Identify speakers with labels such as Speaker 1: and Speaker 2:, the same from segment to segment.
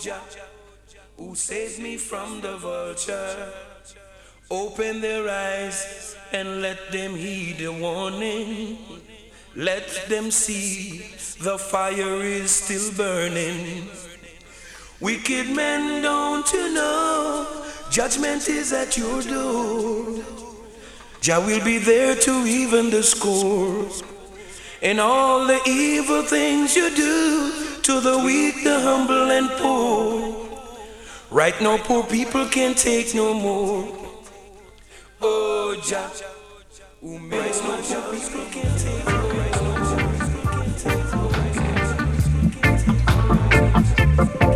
Speaker 1: Jah, who saved me from the vulture. Open their eyes and let them heed the warning. Let them see the fire is still burning. Wicked men, don't you know? Judgment is at your door. Jah will be there to even the score. And all the evil things you do to the weak, the humble, and poor. Right now, poor people can't take no more. Oh, Jah, who makes no poor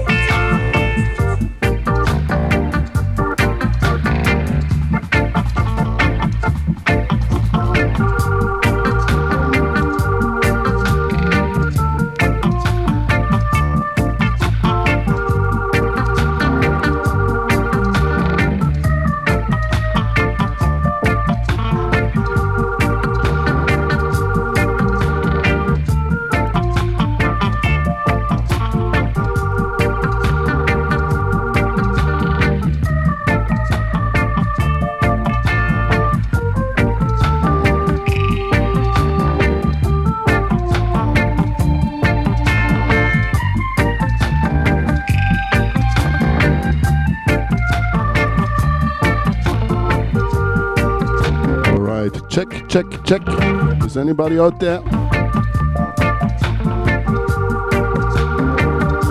Speaker 2: check, check. Is anybody out there?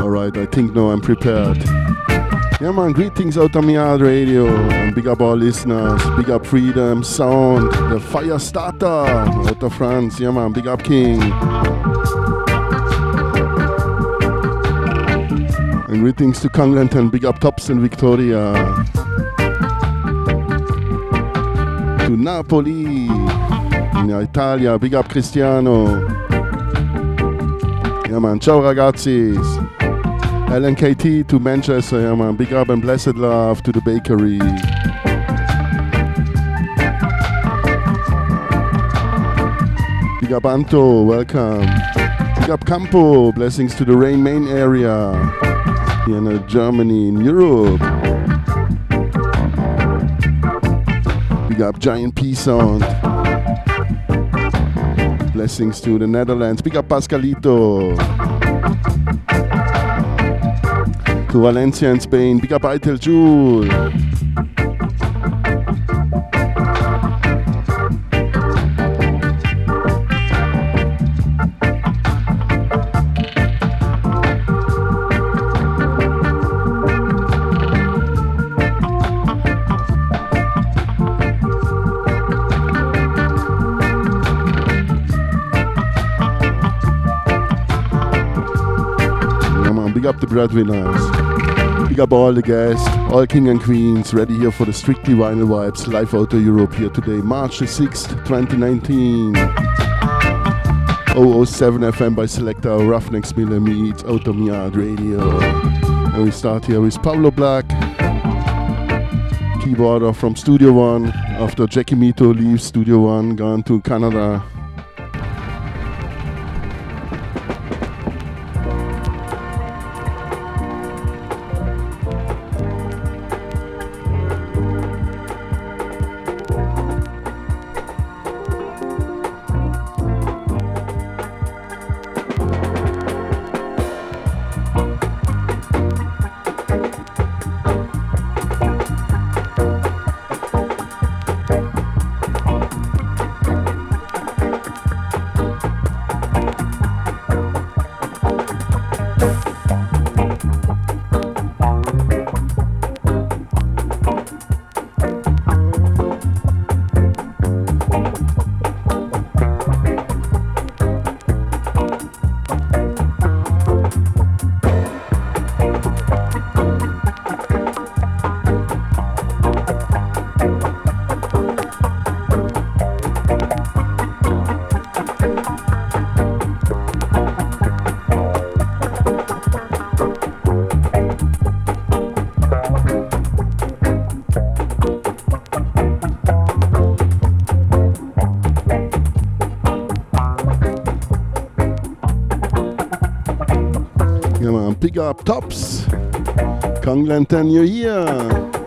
Speaker 2: Alright, I think now I'm prepared. Yeah man, greetings out Yard Radio and big up all listeners, big up Freedom Sound, the fire starter out of France, yeah man, big up King. And greetings to Congleton, big up Tops and Victoria. To Napoli in Italia, big up Cristiano. Yeah man, ciao ragazzi. LNKT to Manchester, yeah man, big up and blessed love to the bakery. Big up Anto, welcome. Big up Campo, blessings to the Rhein-Main area here in Germany, in Europe. Big up Giant P Sound. Blessings to the Netherlands. Big up Pascalito. To Valencia in Spain. Big up Itel Jewel. The breadwinners. Big up all the guests, all king and queens, ready here for the Strictly Vinyl Vibes live out of Europe here today, March the 6th, 2019. 007 FM by Selector Ruffneck Smille meets Outta Mi Yard Radio. And we start here with Pablove Black, keyboarder from Studio One, after Jackie Mittoo leaves Studio One, gone to Canada. up tops.
Speaker 3: Congleton, you're here.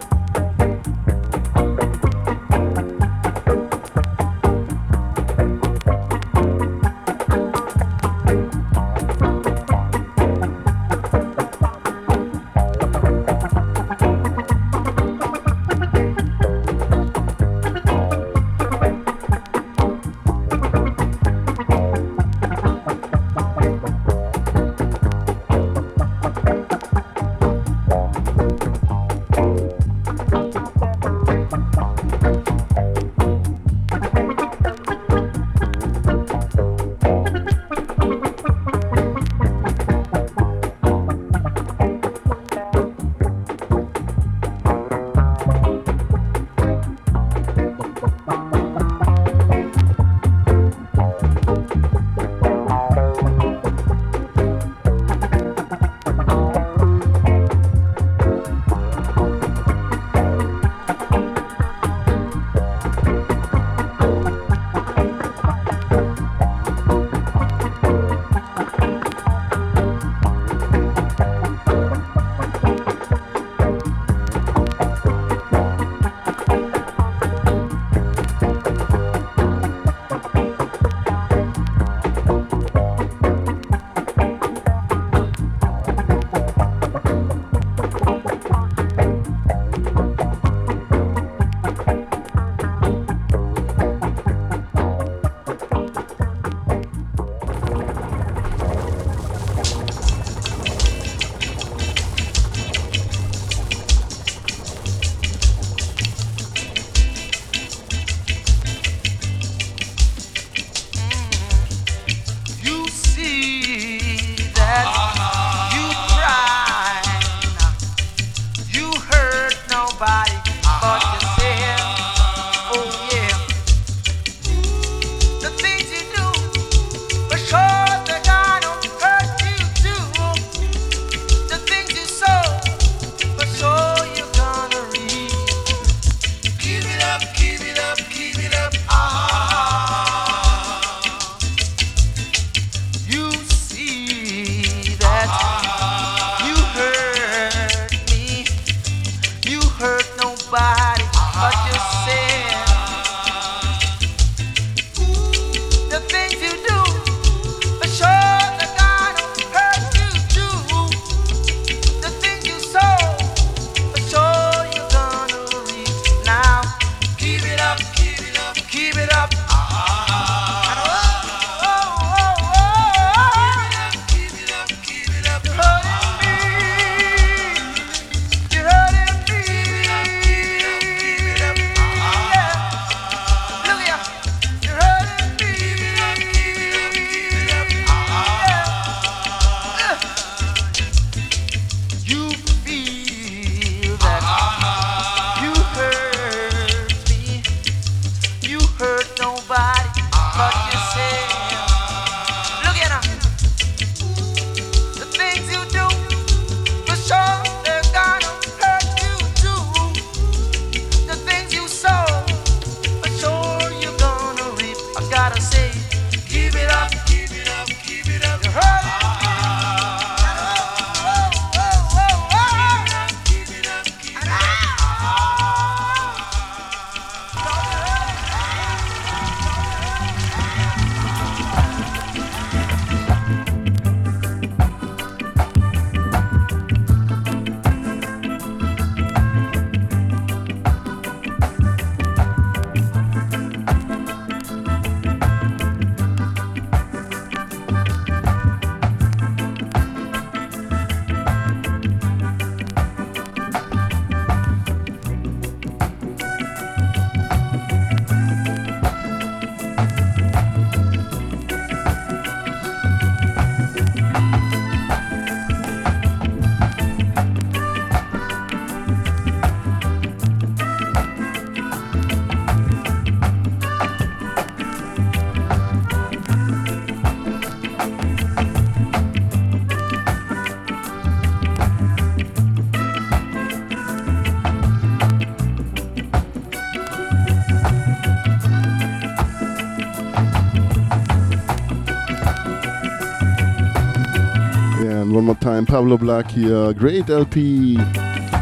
Speaker 2: Time, Pablove Black here. Great LP.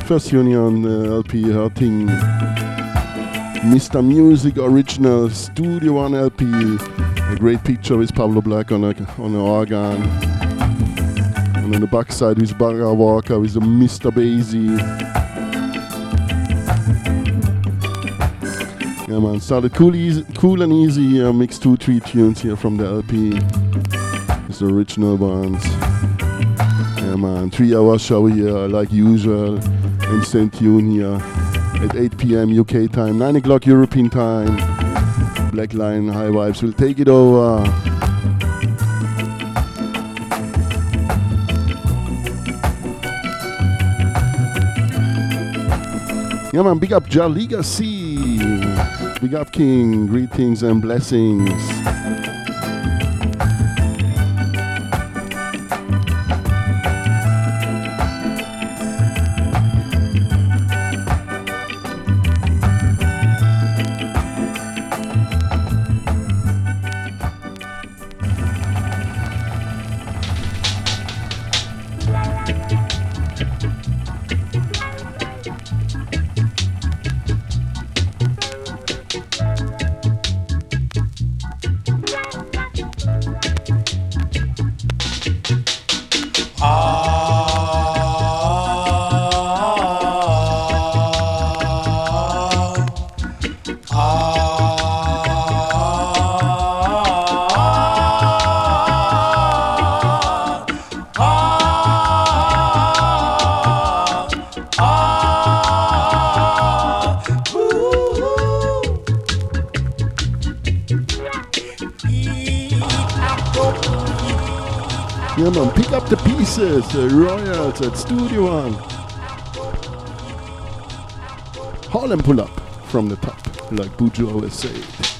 Speaker 2: First Union uh, LP hurting. Mr. Music Original Studio One LP. A great picture with Pablove Black on a on an organ. And on the backside with Barbara Walker with a Mr. Basie. Yeah man, started cool, easy, cool and easy. Uh, mixed two, three tunes here from the LP. It's the original ones. Man, three hour show here like usual. Instant tune here at 8 p.m. UK time, 9 o'clock European time. Black Line High Vibes will take it over. Yeah man, big up Jah Legacy. Big up King, greetings and blessings. The Royals at Studio One. Harlem pull up from the top, like Buju always said.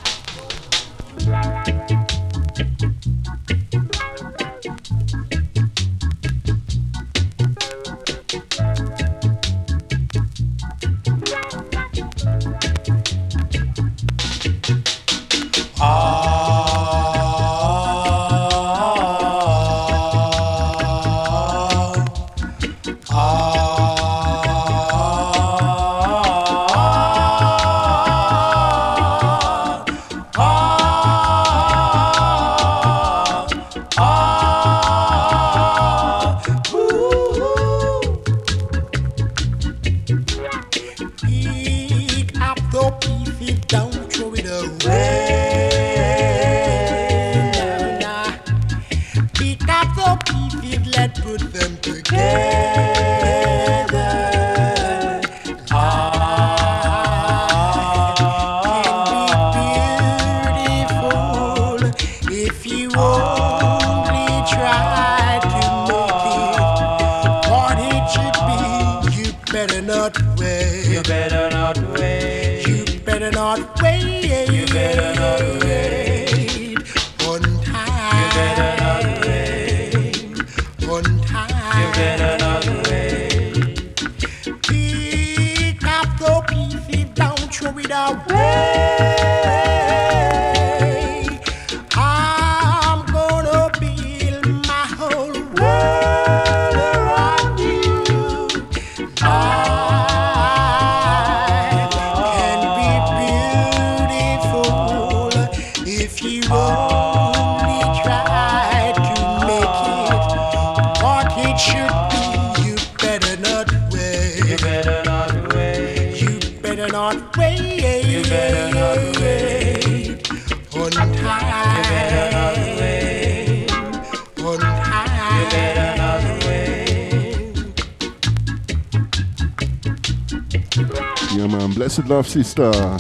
Speaker 2: Sister.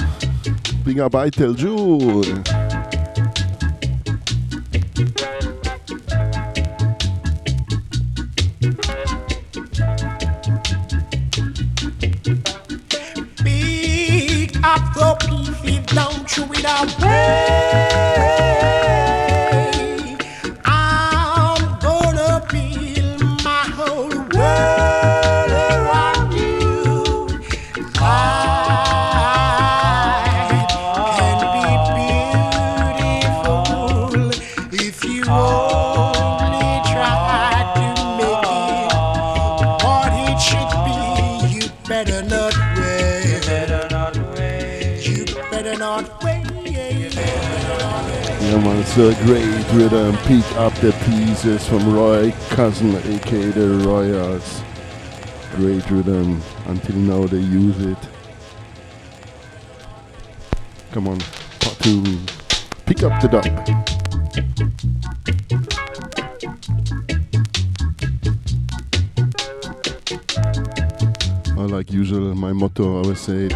Speaker 2: Big up Jude.
Speaker 4: Big
Speaker 2: great rhythm. Pick up the pieces from Roy Cousin, aka the Royals. Great rhythm. Until now, they use it. Come on, part two. Pick up the dub. I like usual, my motto, always say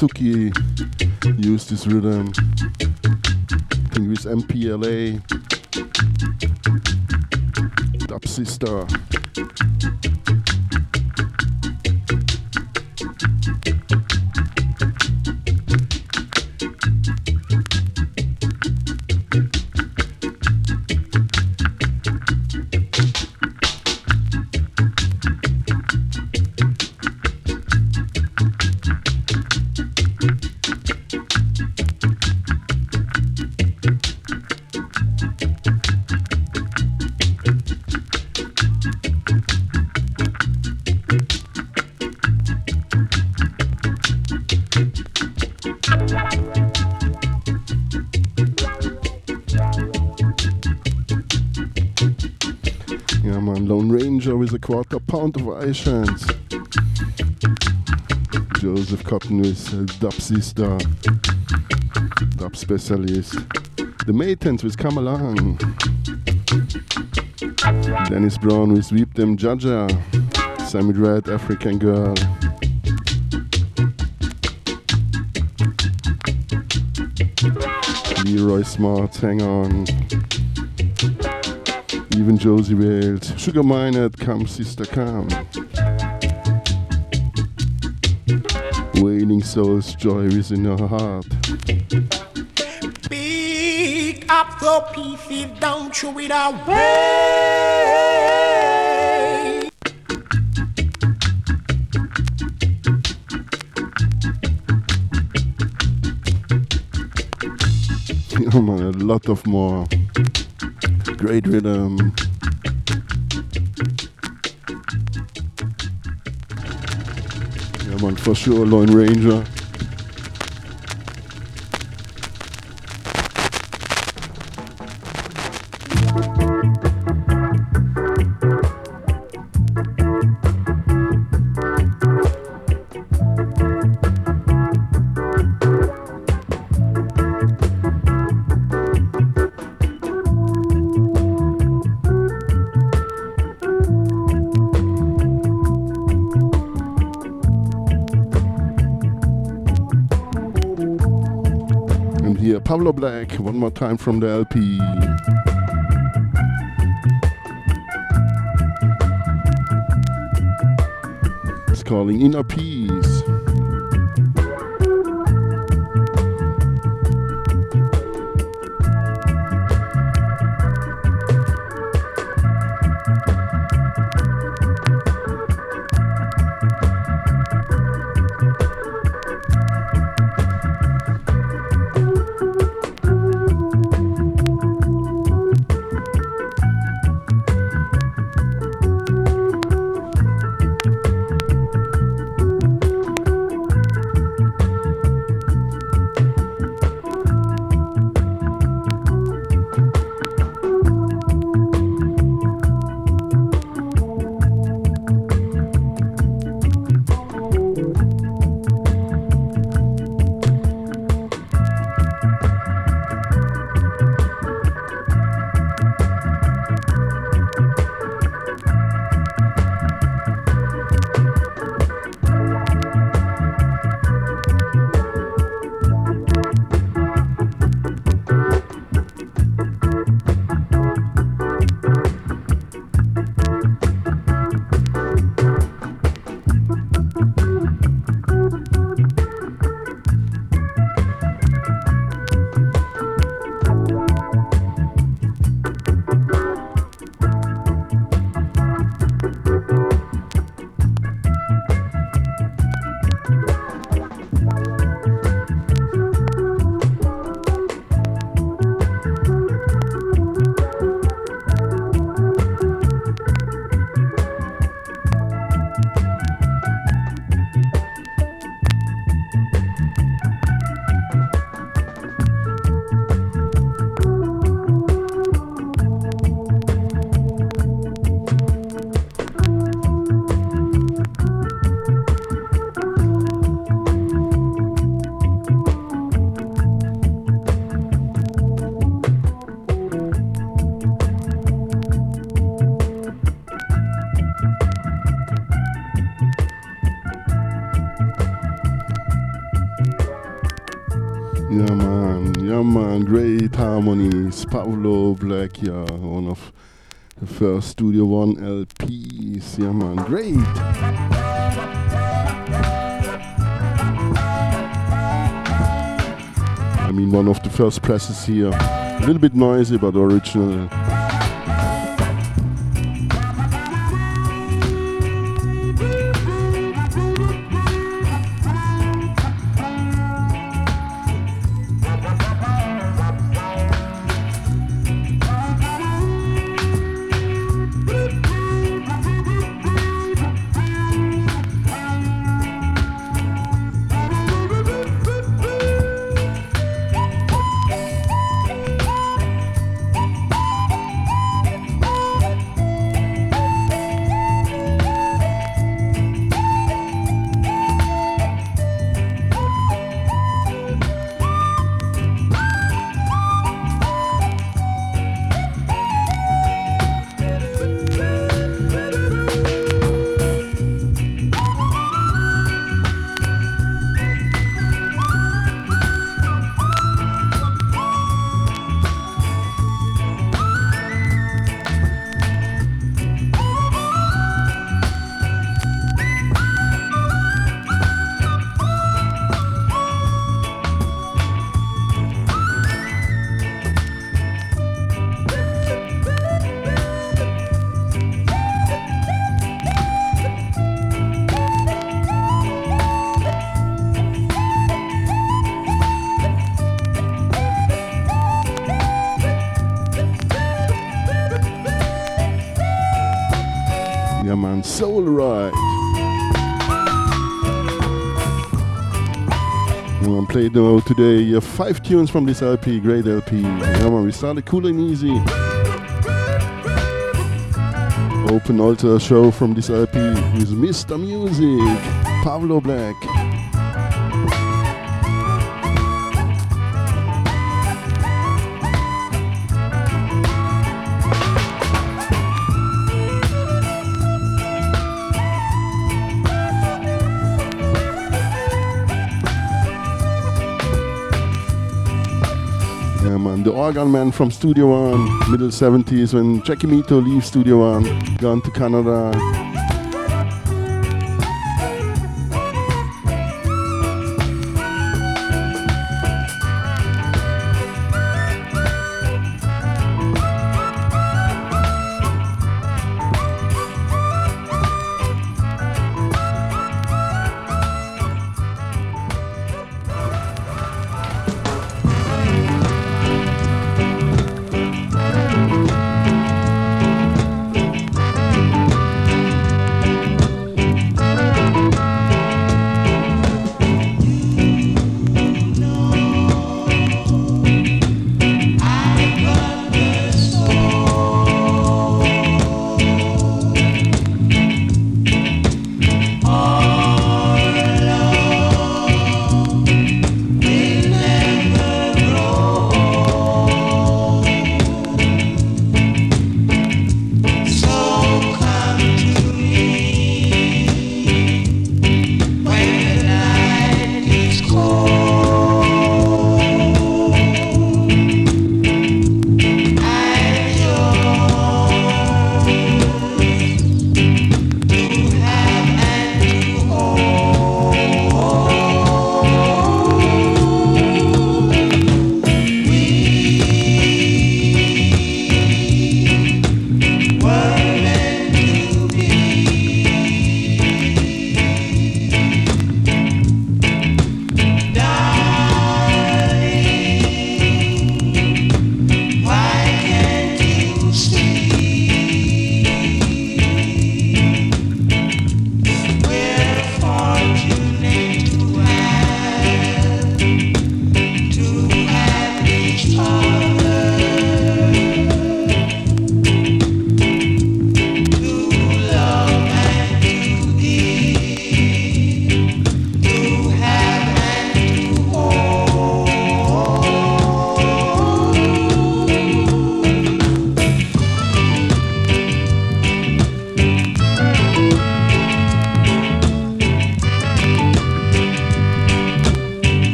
Speaker 2: Tapper Zukie used this rhythm. I think with MPLA. Dub Sister. Pound of hands. Joseph Cotton with uh, Dub Sister, Dub Specialist. The Maytens with Come Along. Dennis Brown with Sweep Them Jaja. Sammy Red, African Girl. Leroy Smart, Hang On. Even Josie Wales. Sugar Minott, Come Sister Come. Wailing Souls, Joy is in her heart.
Speaker 4: Pick up the pieces, don't throw it away.
Speaker 2: Yeah, oh, man, a lot of more great rhythm. Yeah, man, for sure, Lone Ranger. More time from the LP. It's calling Inner Peace. Harmonies. Black, yeah. One of the first Studio One LPs. Yeah, man. Great. I mean, one of the first presses here. A little bit noisy, but original. Today uh, five tunes from this LP, great LP. Yeah, man, we started cool and easy. Open altar show from this LP with Mr. Music, Pablove Black. Organ man from Studio One, middle 70s, when Jackie Mittoo leaves Studio One, gone to Canada,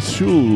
Speaker 3: shoes.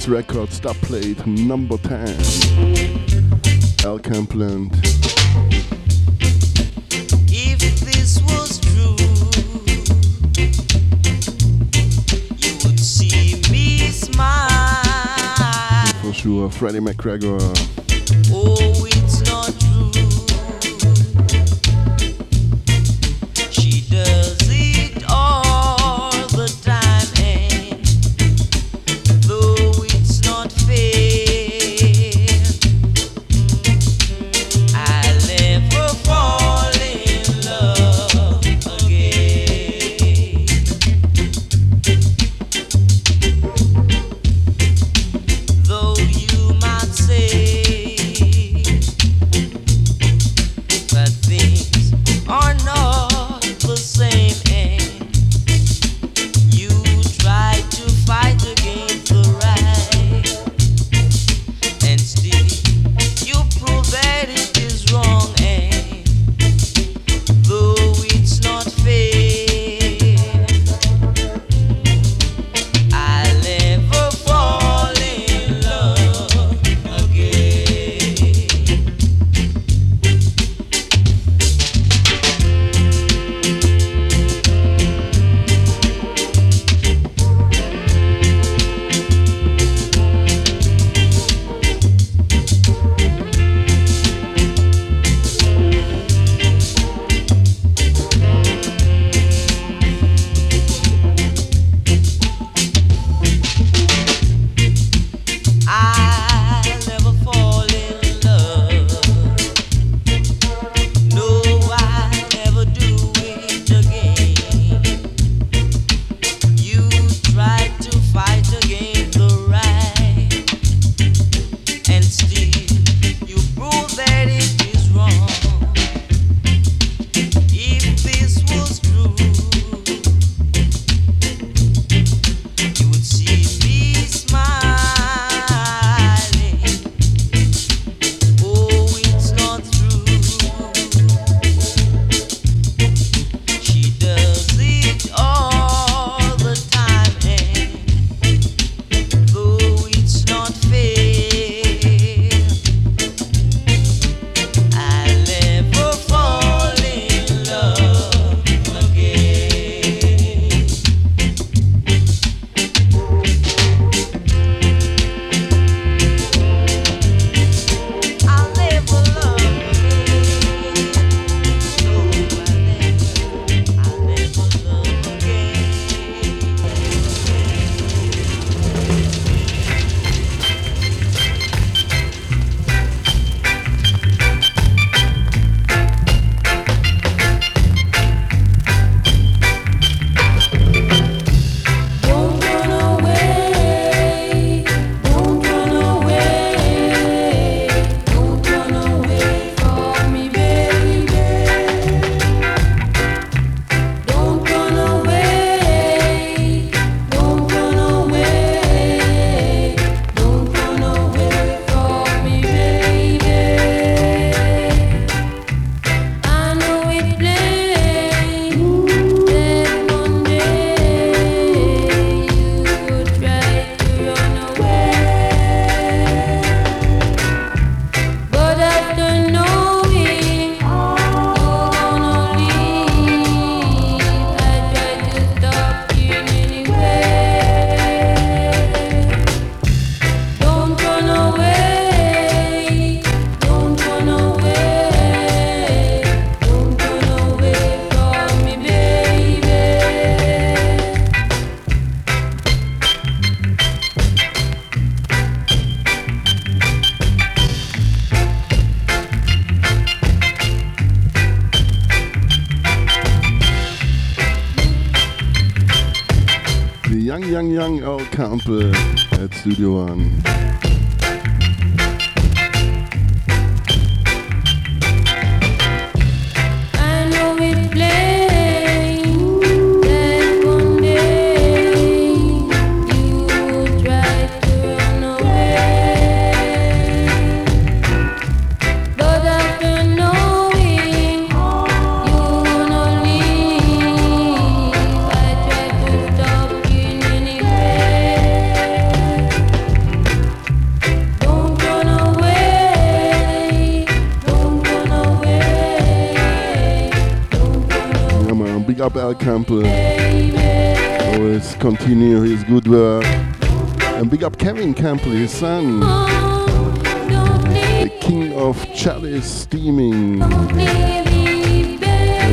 Speaker 3: Jazz Records that played number 10. Al Campbell.
Speaker 2: If this was true, you would see me smile.
Speaker 3: For sure, Freddie McGregor.
Speaker 5: Studio One. Campbell. Always continue his good work. And big up Kevin Campbell, his son. The king of chalice steaming. Come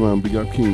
Speaker 5: on, big up King.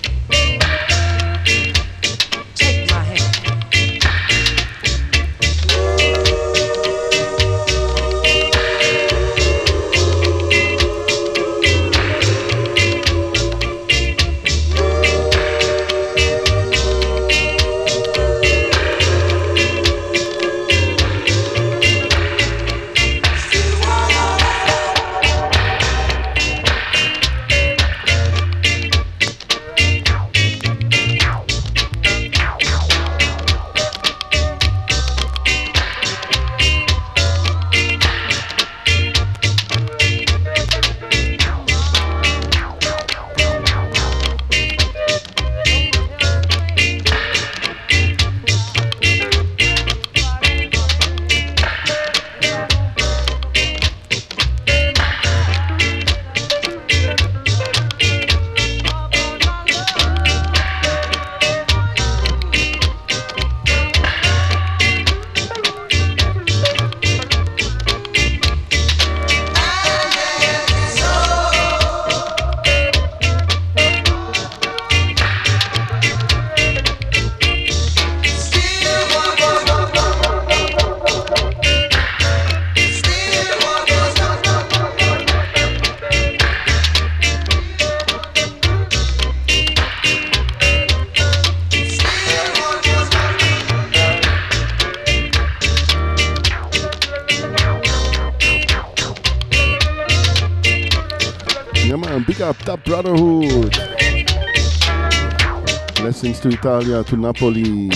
Speaker 3: Italia, to Napoli.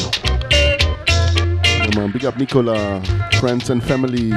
Speaker 3: Man, big up Nicola, friends and family.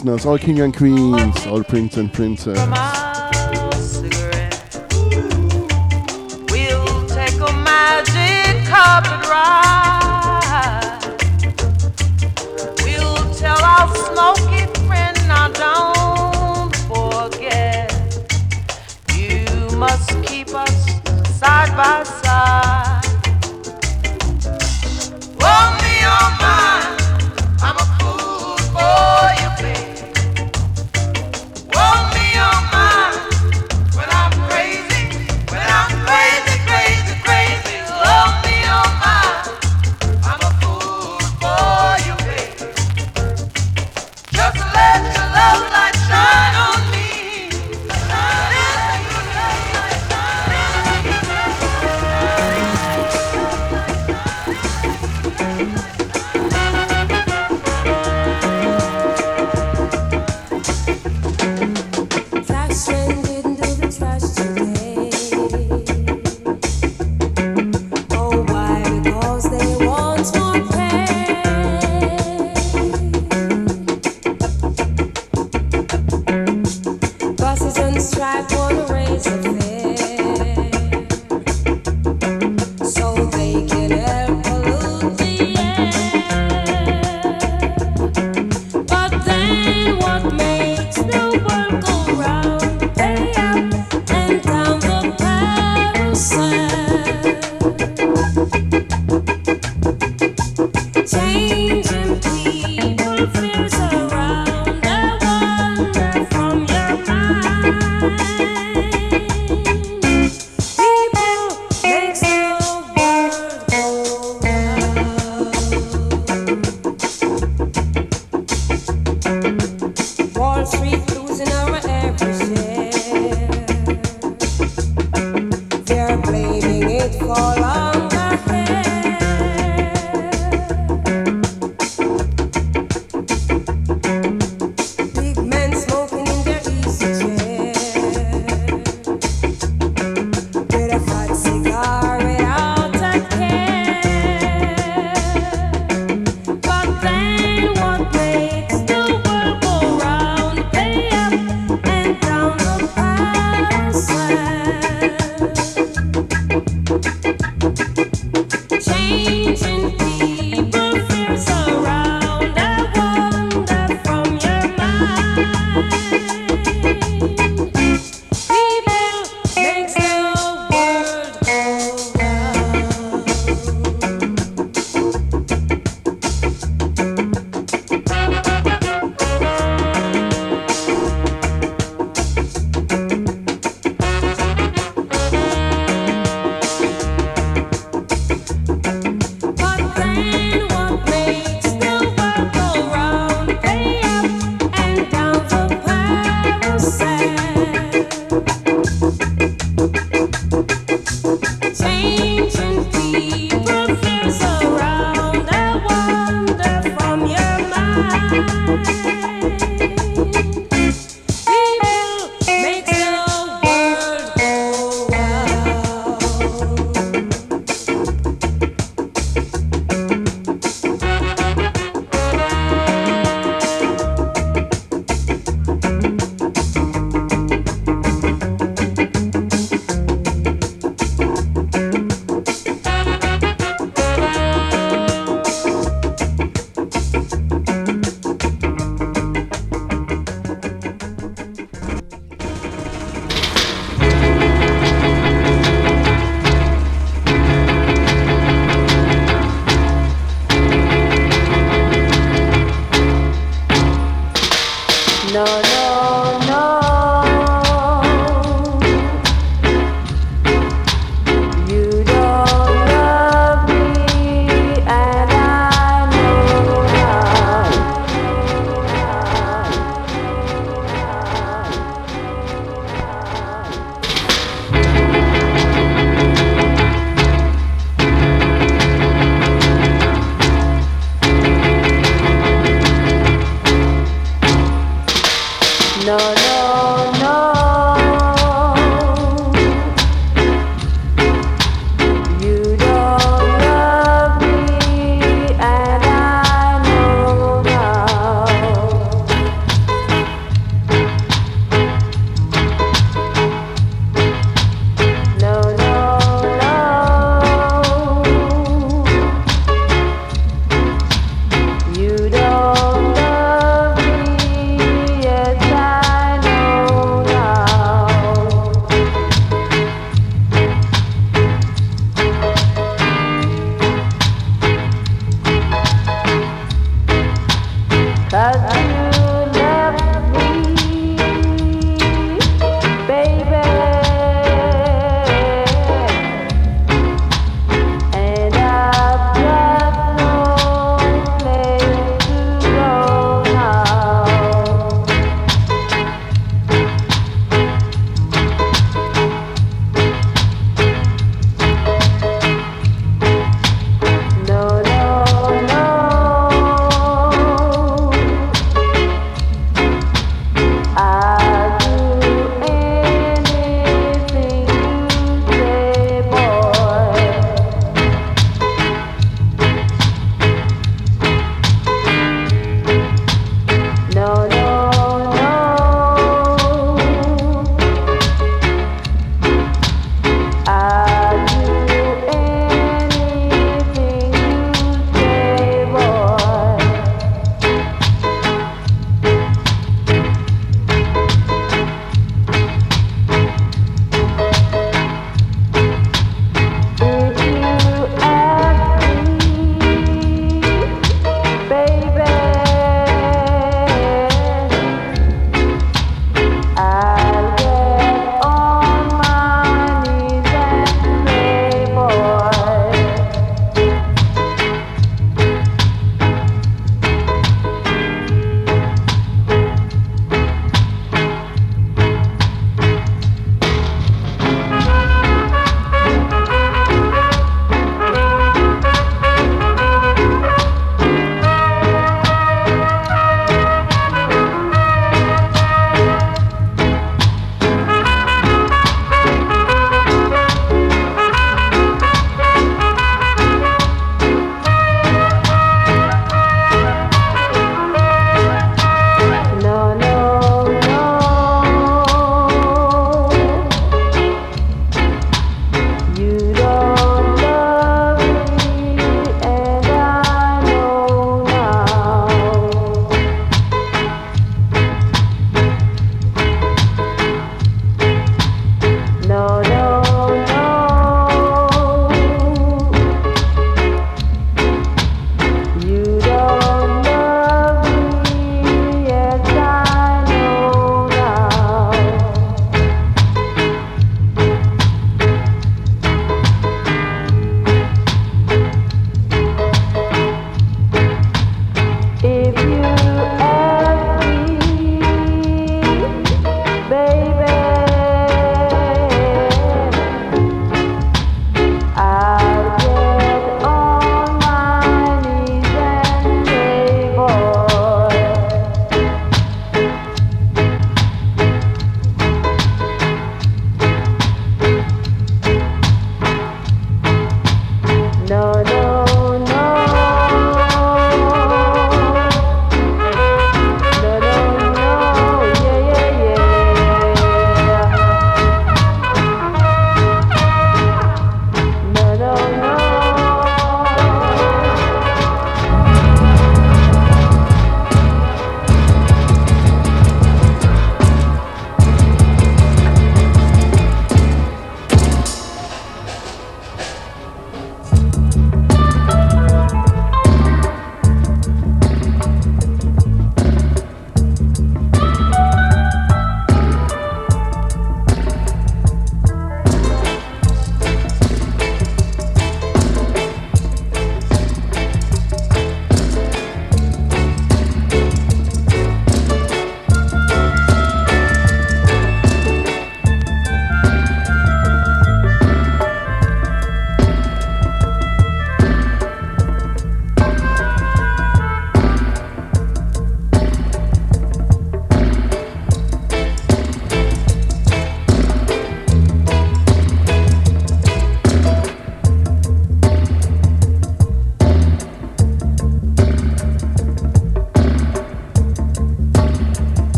Speaker 3: Listeners, all king and queens, all prince and princess.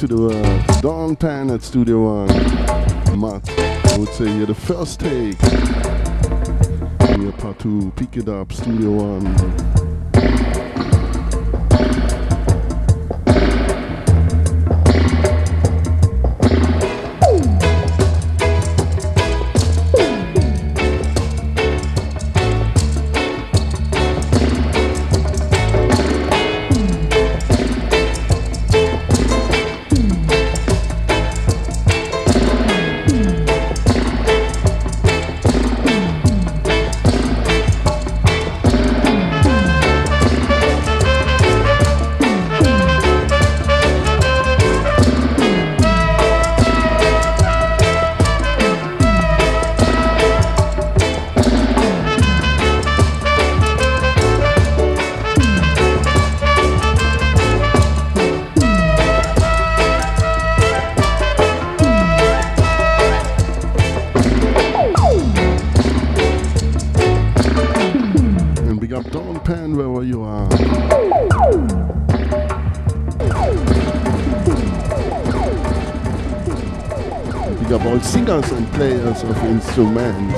Speaker 5: To the world. Dawn Penn at Studio One. Matt, I would say you're the first take. Here part two, pick it up, Studio One. Players of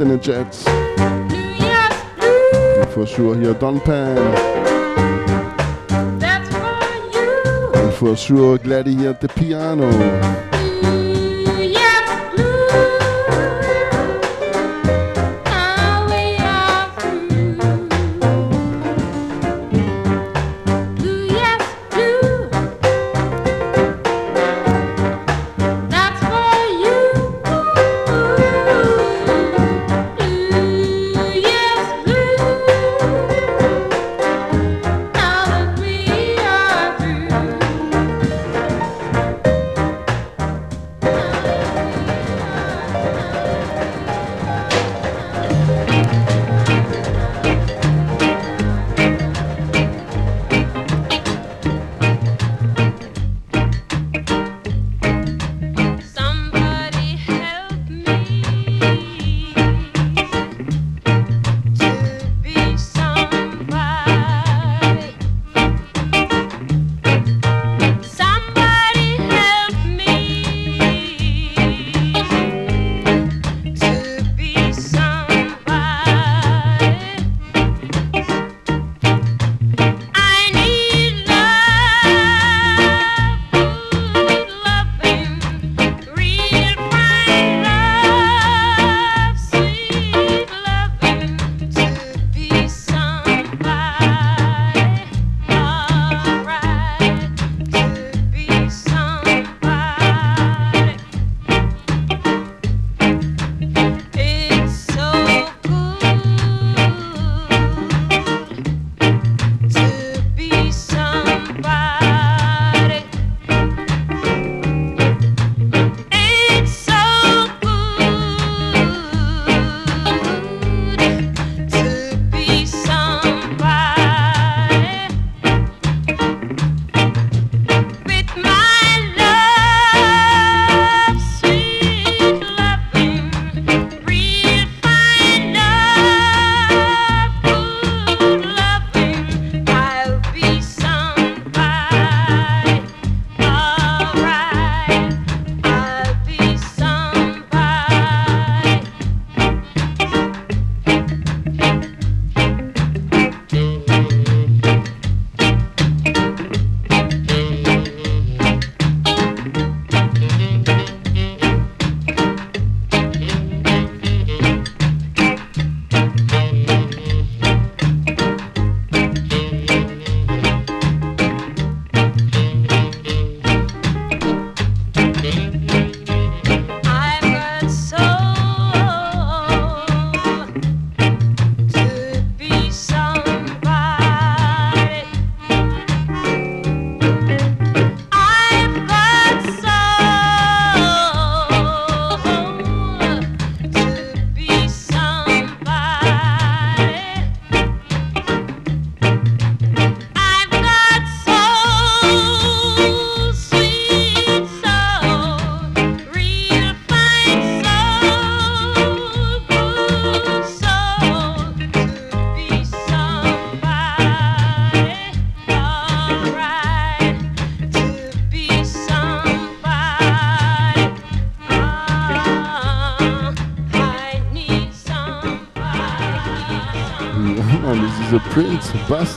Speaker 5: Jets. And for sure here Dawn Penn. And for sure Gladdy here at the piano.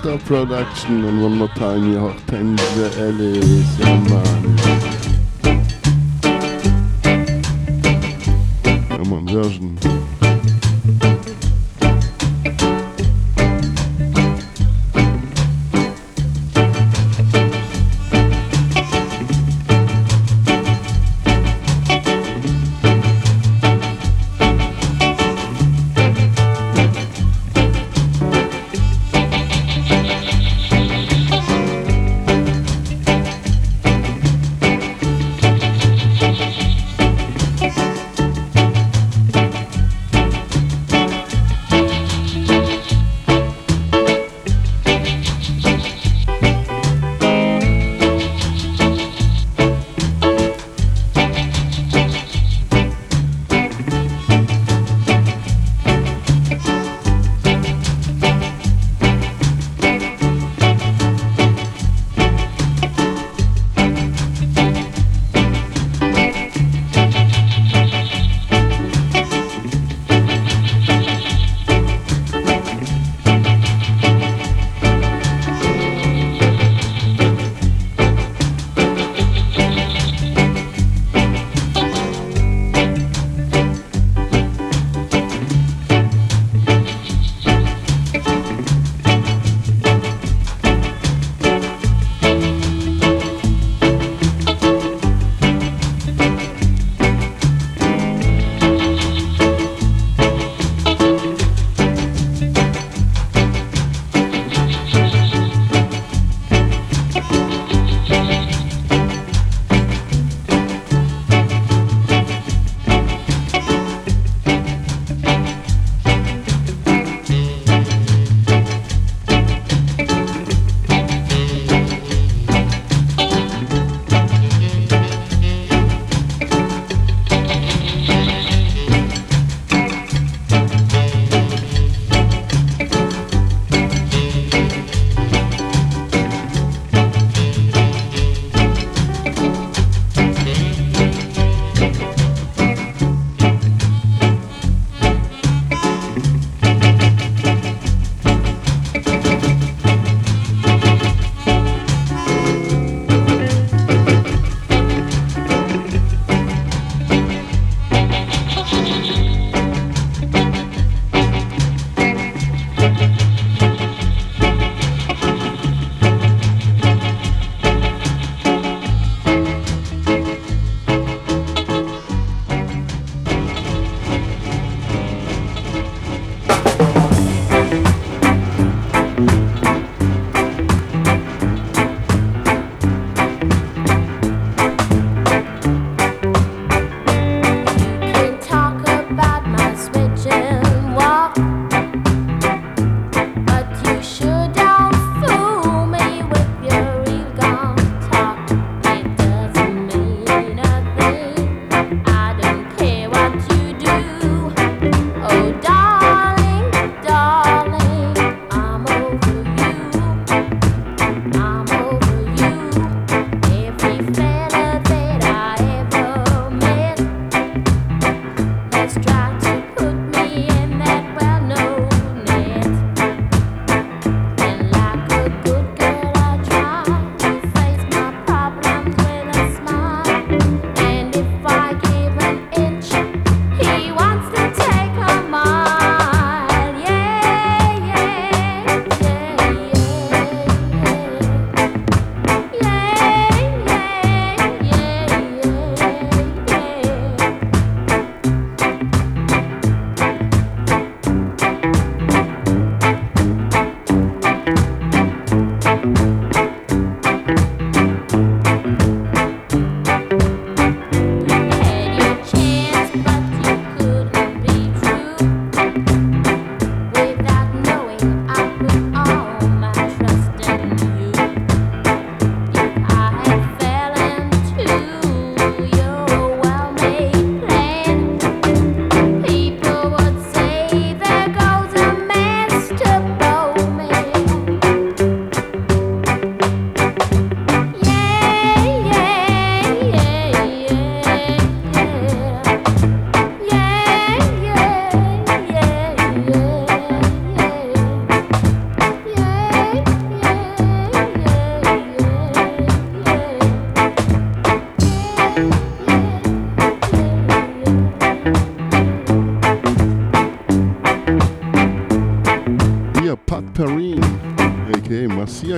Speaker 2: Prince Buster production, and one more time here, Hortense Ellis, yeah man.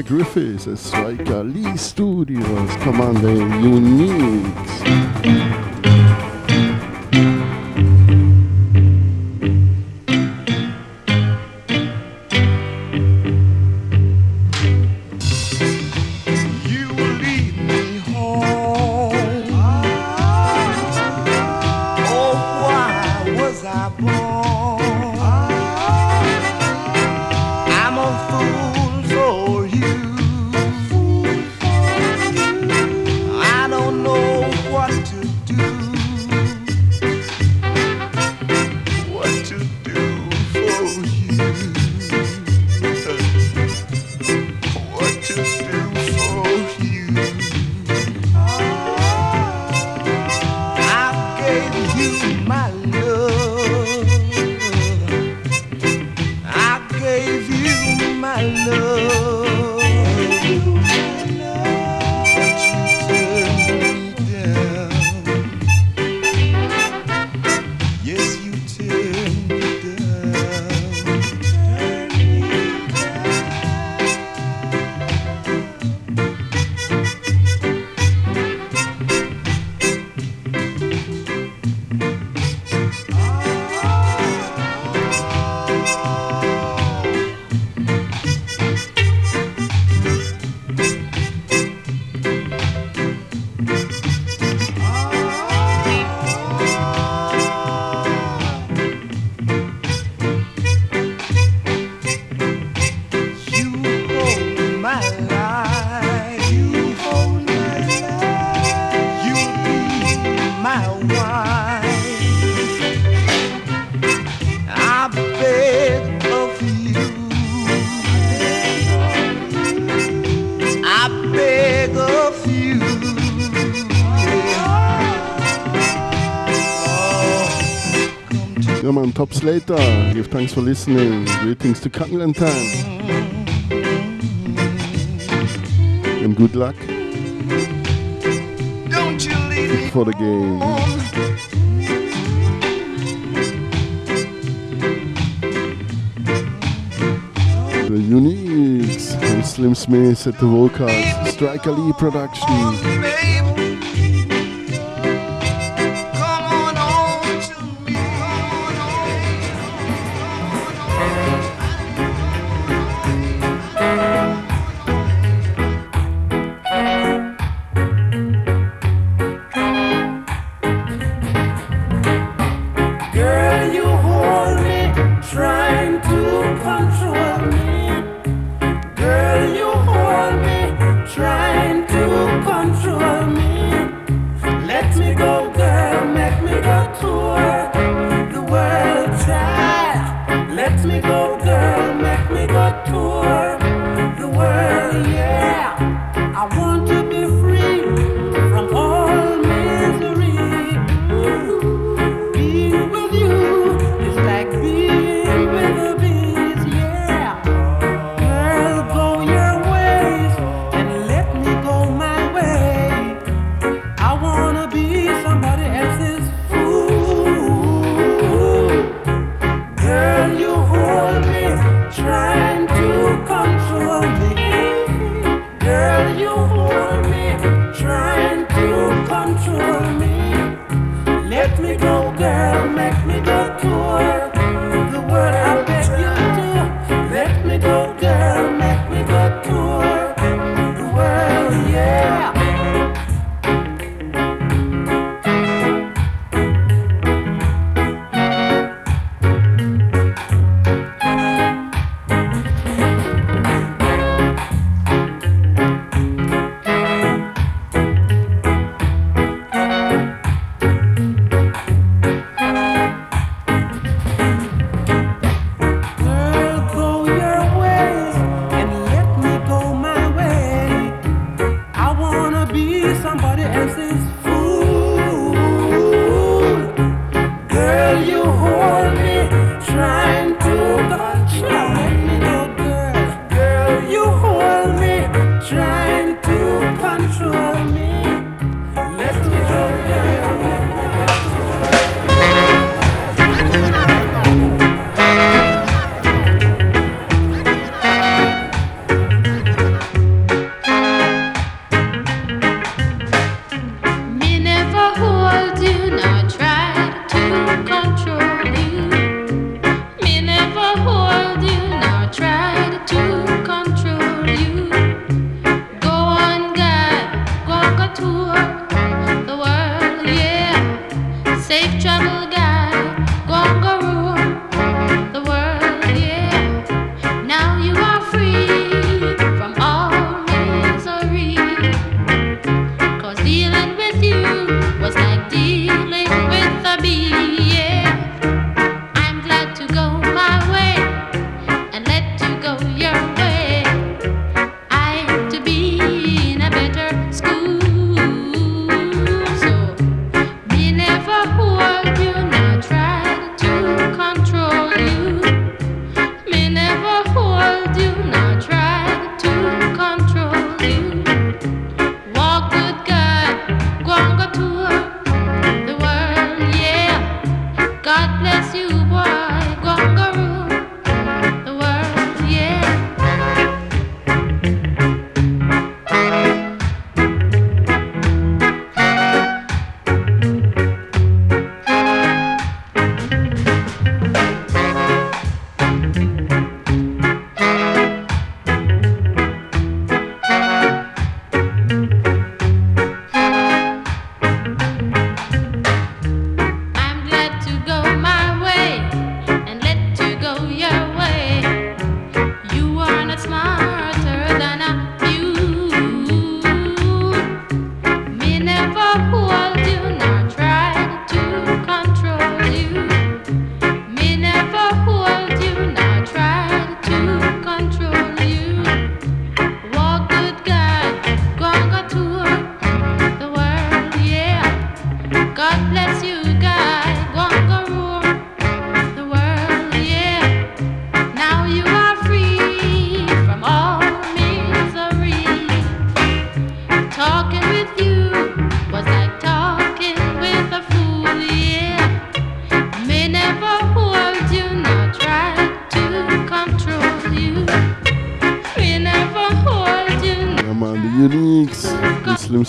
Speaker 3: Griffiths, as Striker Lee Studios, Commander Uniques. Later. Give thanks for listening. Greetings to Cutland time. And good luck for the game. The Uniques and Slim Smith at the vocals. Striker Lee production.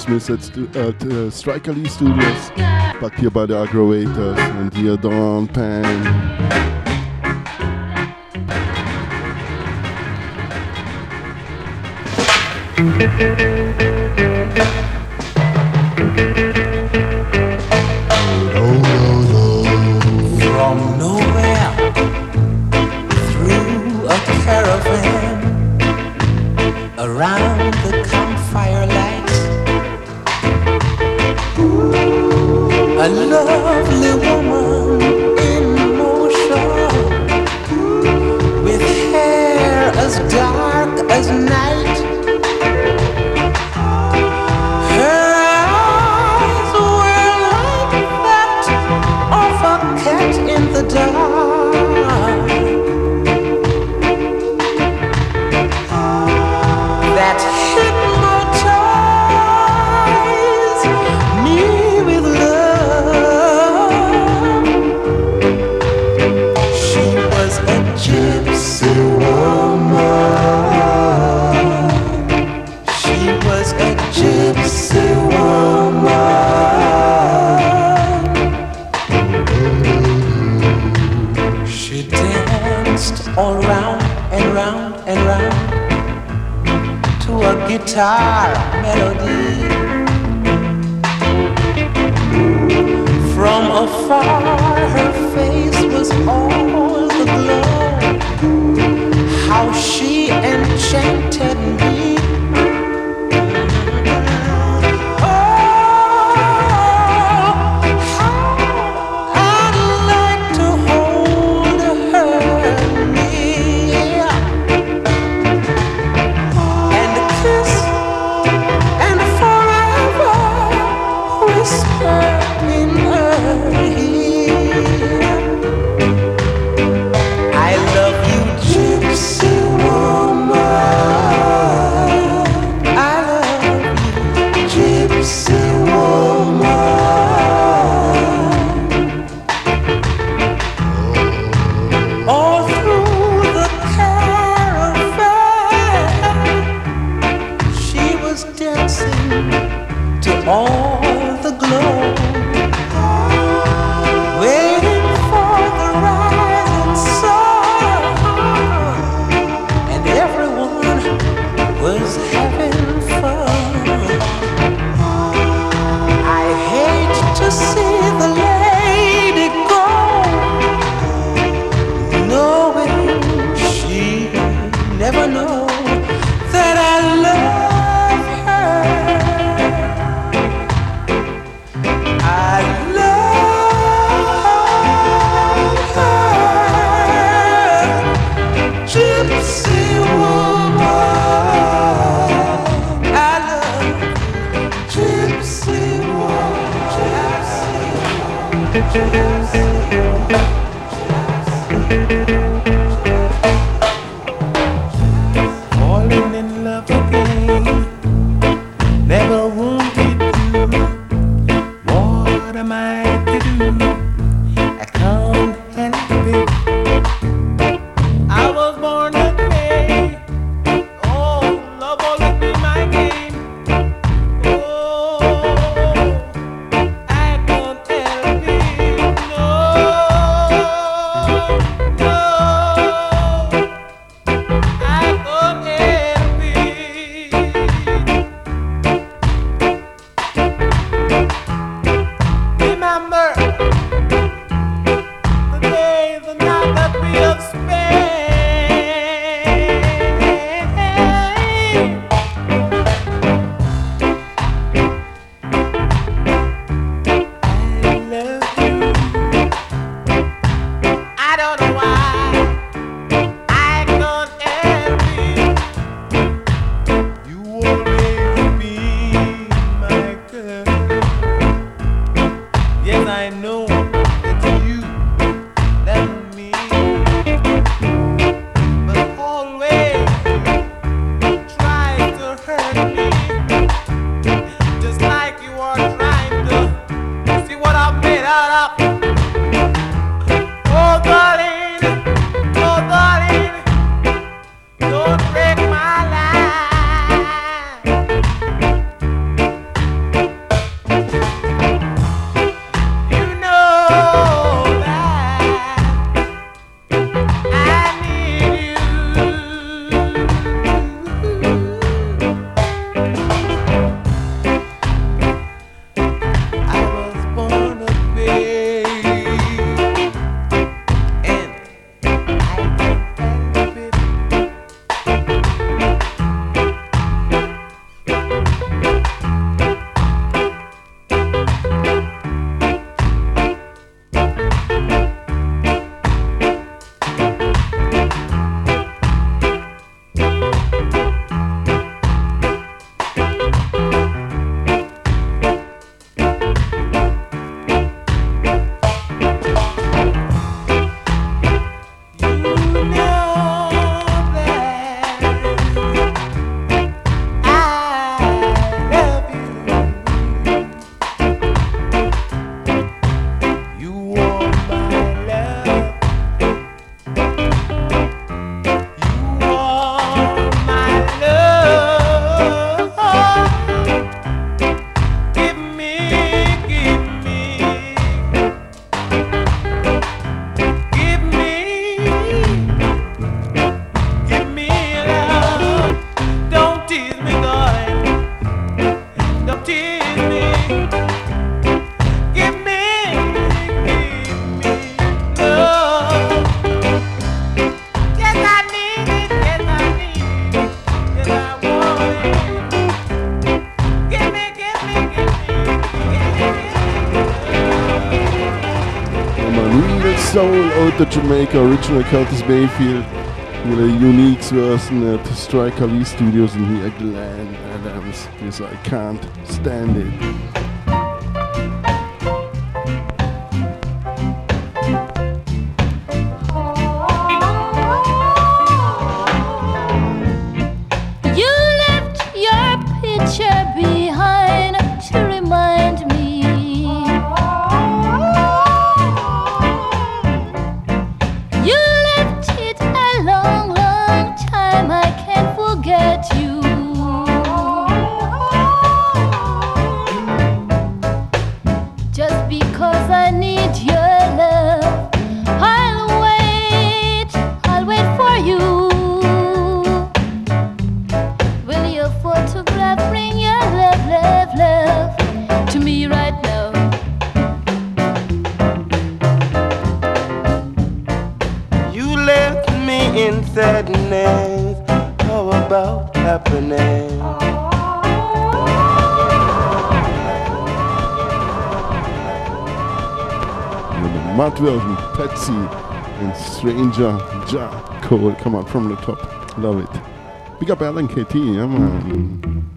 Speaker 2: Smith at, stu uh, Striker Lee Studios, back here by the Aggravators and here Dawn
Speaker 6: Penn. Thank
Speaker 5: Yes. Jamaica original Curtis Mayfield with a unique version at Striker Lee Studios in here Glenn Adams. Yes, I can't stand it. Stranger, Ja, cool, come on from the top. Love it. Big up Alan KT, yeah man.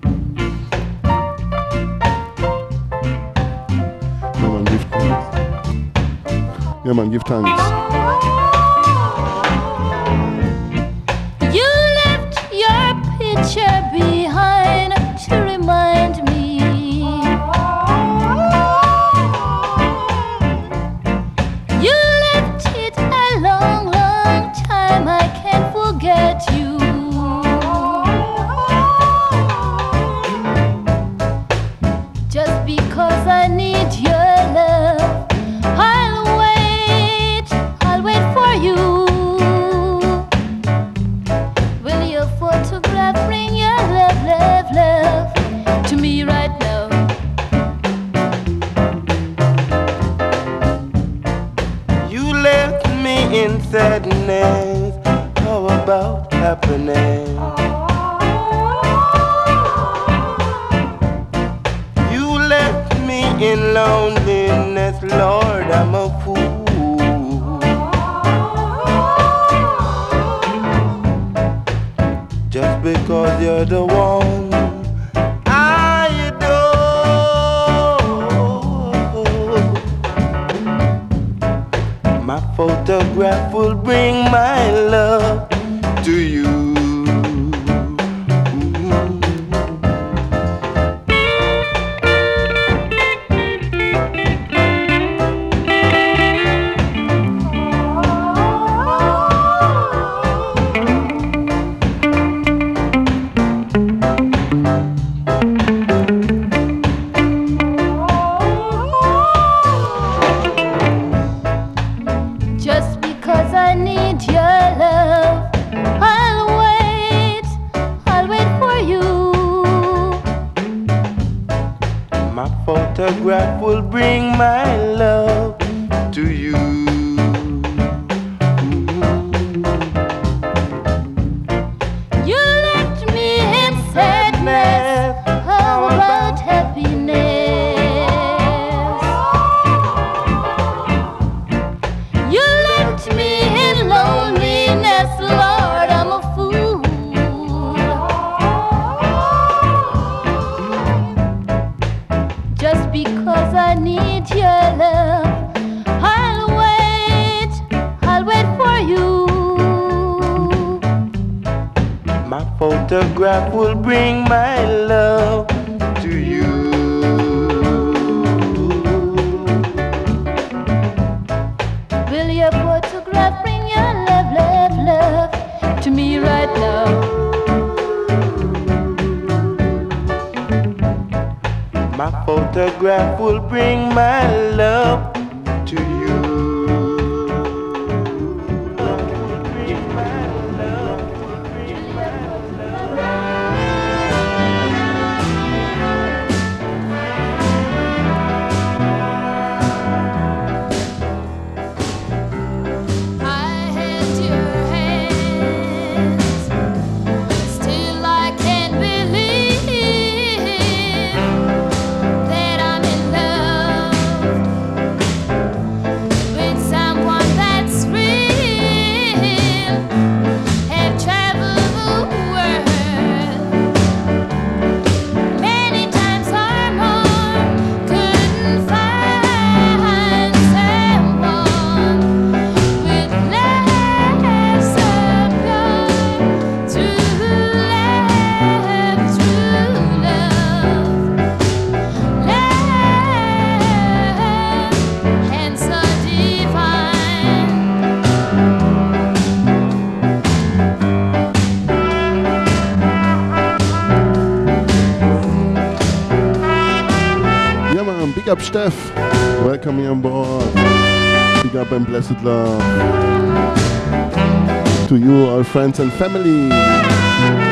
Speaker 5: Yeah man, give thanks. Yeah man, give thanks. Steph. Welcome you on board. Big up and blessed love. To you, all friends and family.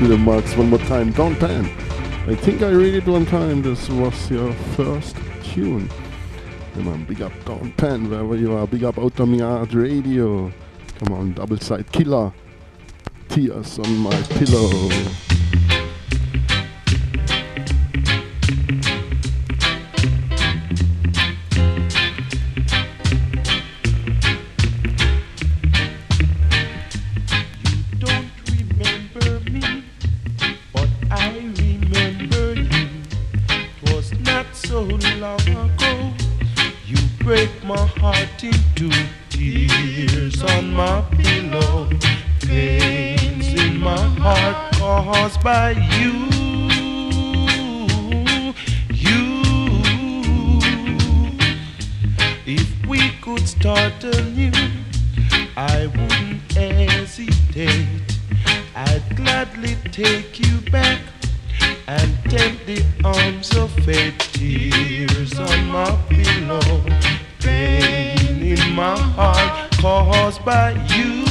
Speaker 2: to the marks one more time. Dawn Penn. I think I read it one time. This was your first tune. Come on, big up Dawn Penn, wherever you are. Big up Outta Mi Yard Radio. Come on, double side killer. Tears on my pillow.
Speaker 1: gently take you back and tempt the arms of fate. Tears on my pillow, pain in my heart caused by you.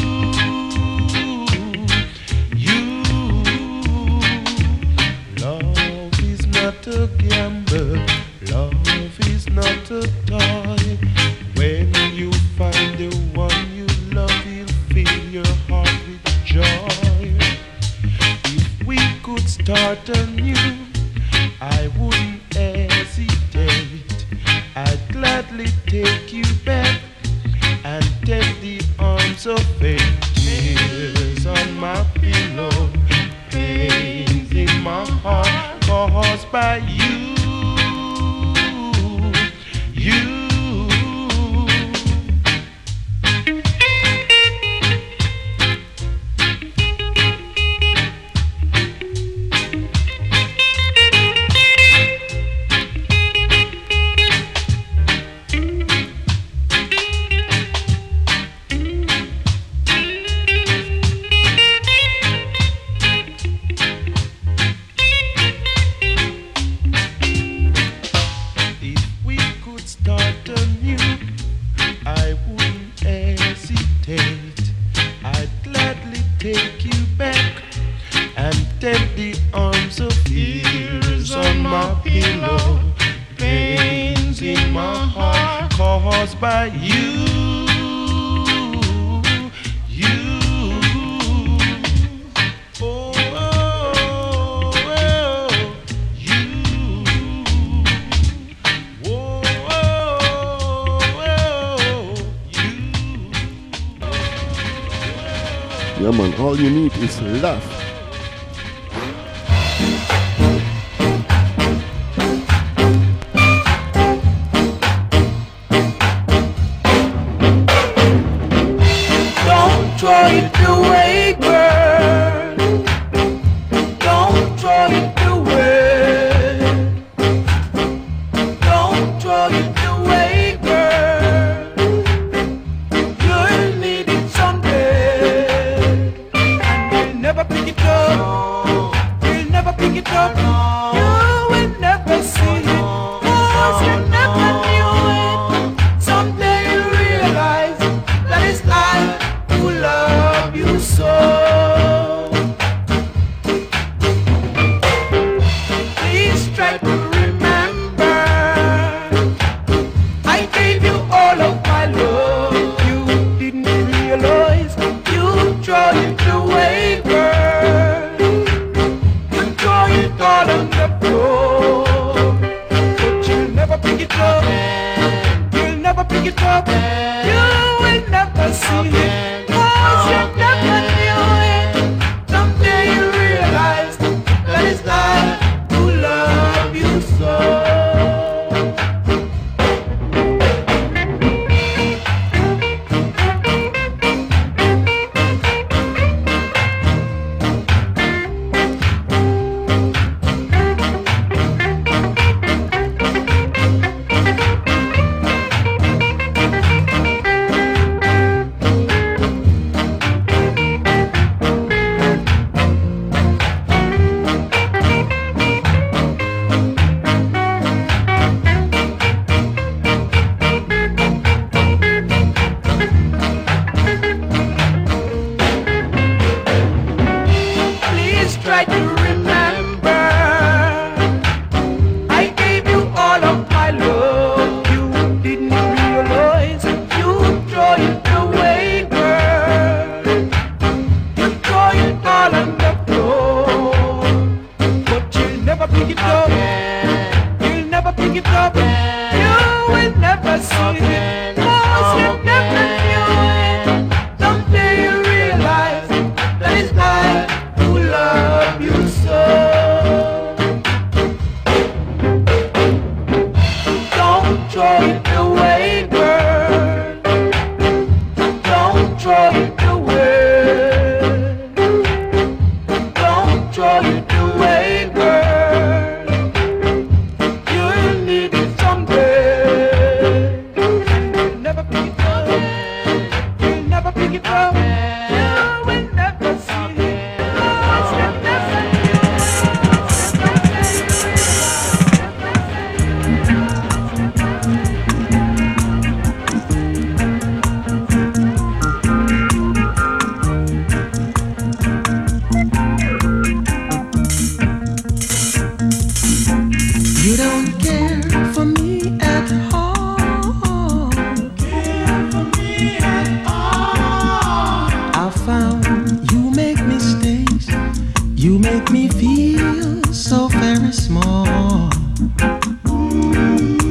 Speaker 6: more.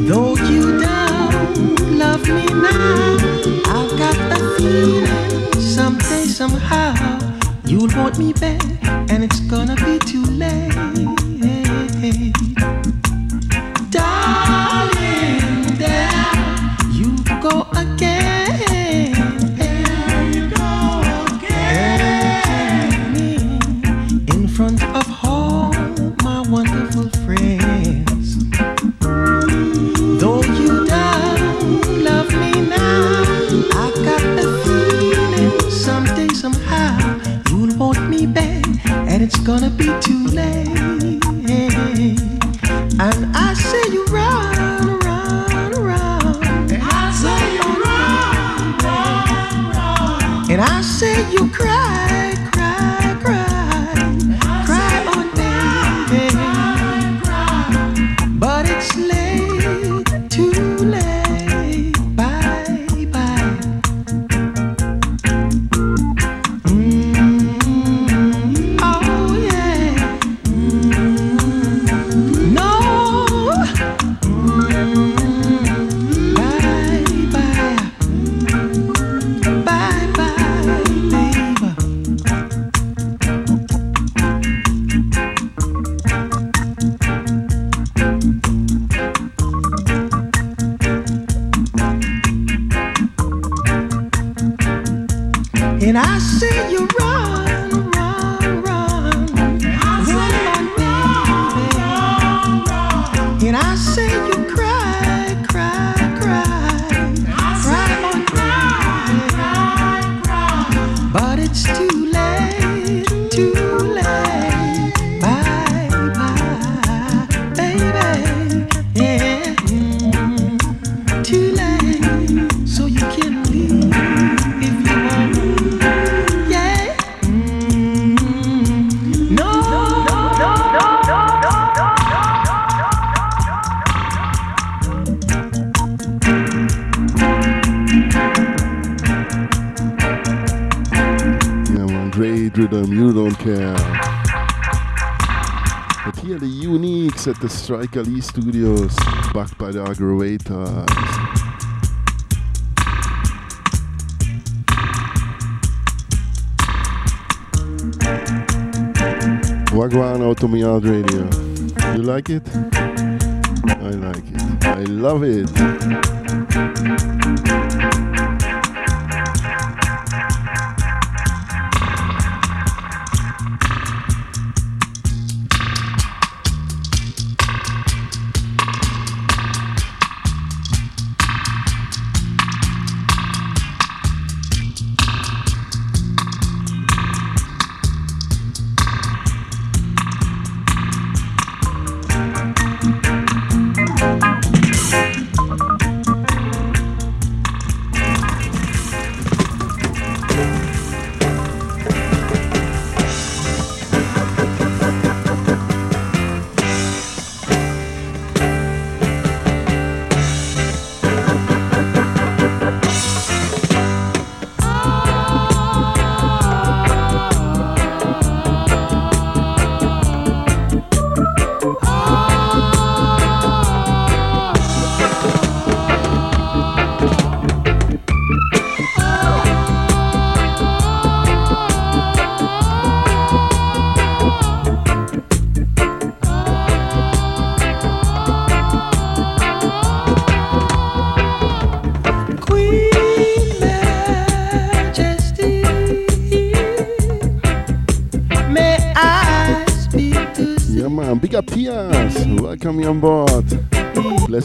Speaker 6: Though you don't love me now, I've got the feeling someday, somehow, you'll want me back, and it's gonna be too late.
Speaker 2: at the Striker Lee Studios, backed by the Aggravators. Wagwan Outta Mi Yard Radio. You like it? I like it. I love it.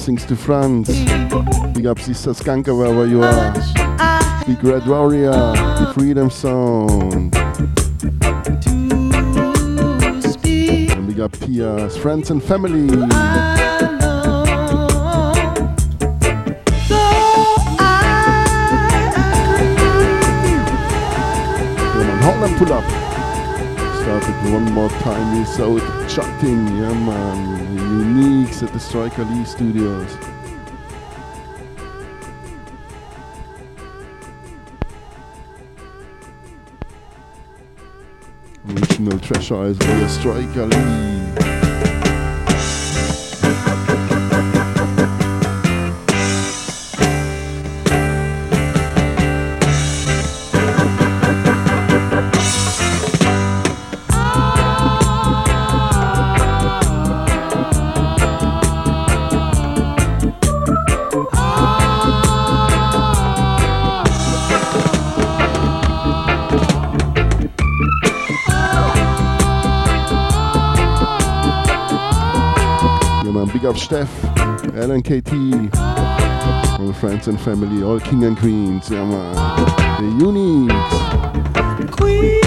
Speaker 2: Blessings to France. Big up Sister Skanka wherever you are. Big Red Warrior, the Freedom song. And big up Pia's friends and family. pull up. Started one more time, so it's charting, yeah man. Uniques at the Striker Lee Studios. Original Treasure by the Striker Lee. Up Steph, LNKT, all friends and family, all king and queens. Yeah, man. The Uniques.
Speaker 6: Queen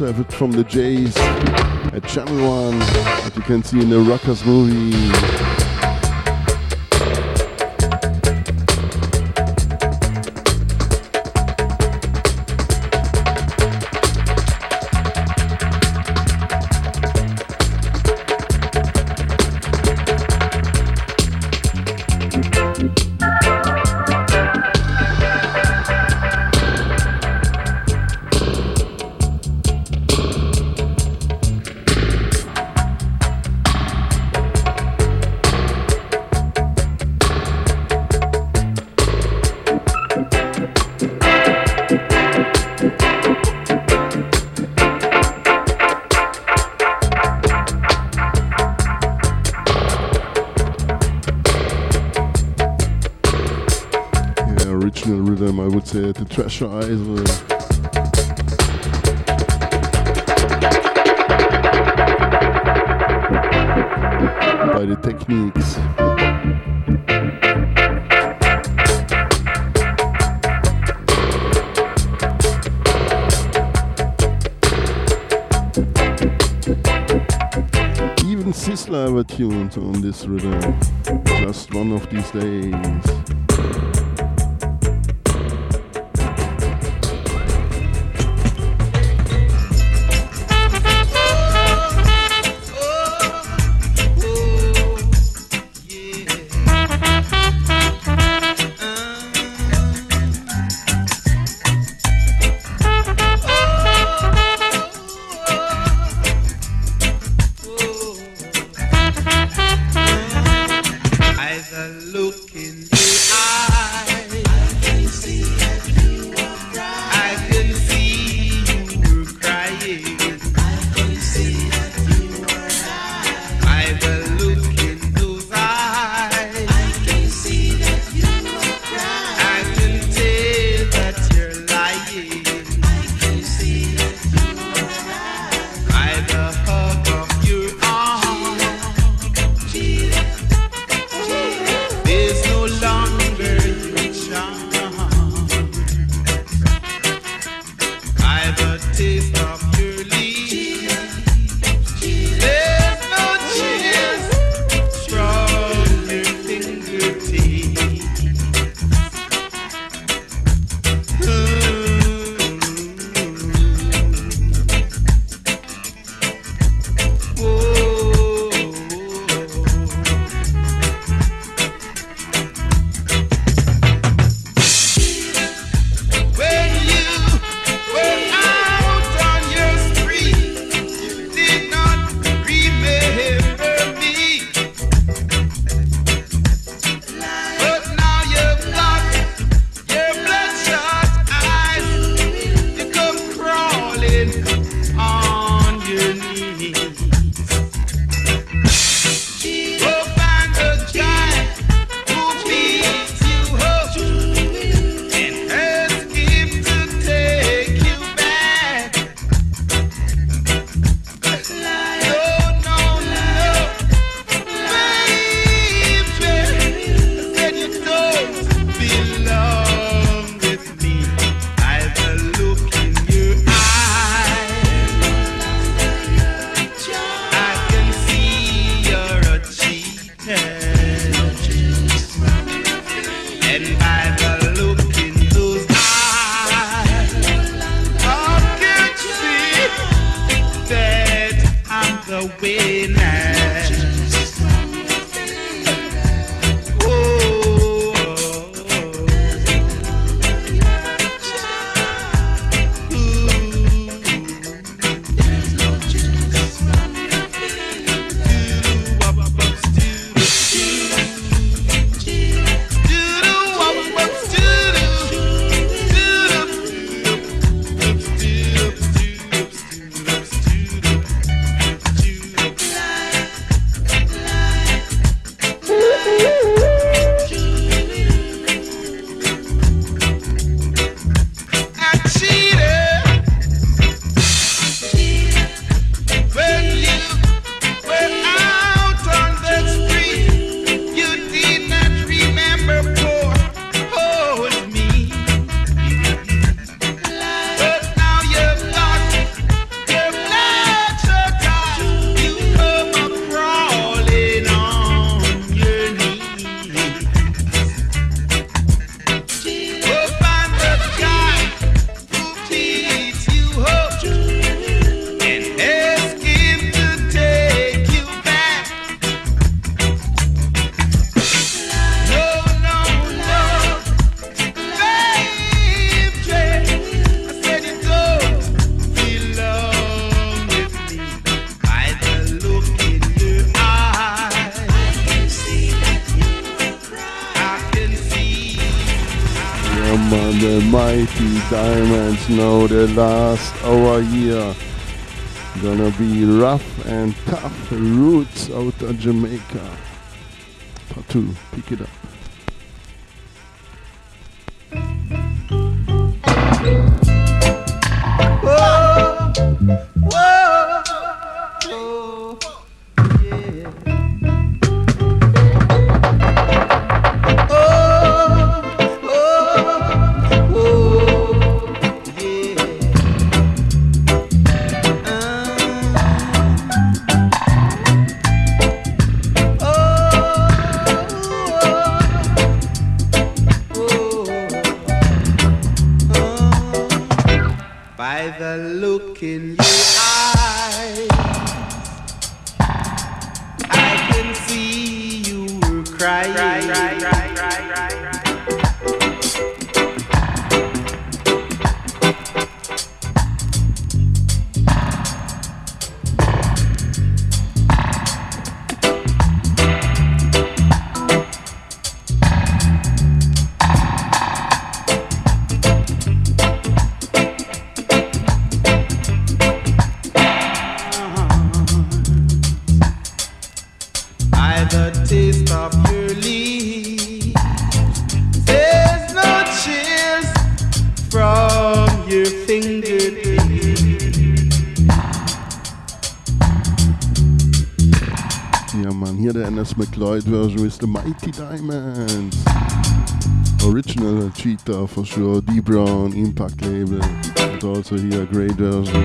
Speaker 7: also have it from the Jays at Channel 1, that you can see in the Rockers movie. stretch eyes. By the techniques. Even Sisla were tuned on this rhythm. Just one of these days.
Speaker 2: Ja, Mann. Hier der Enos McLeod version with the Mighty Diamonds. Original Cheetah for sure. D Brown, Impact Label. And also here a great version.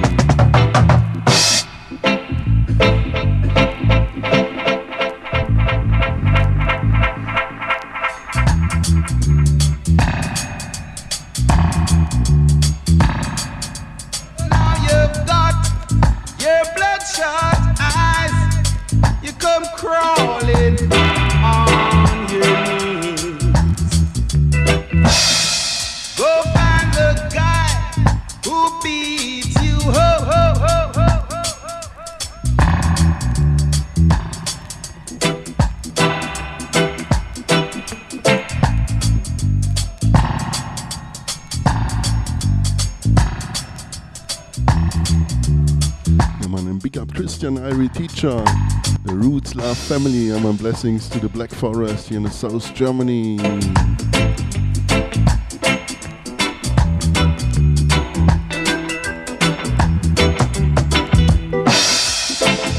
Speaker 2: blessings to the Black Forest in the South Germany.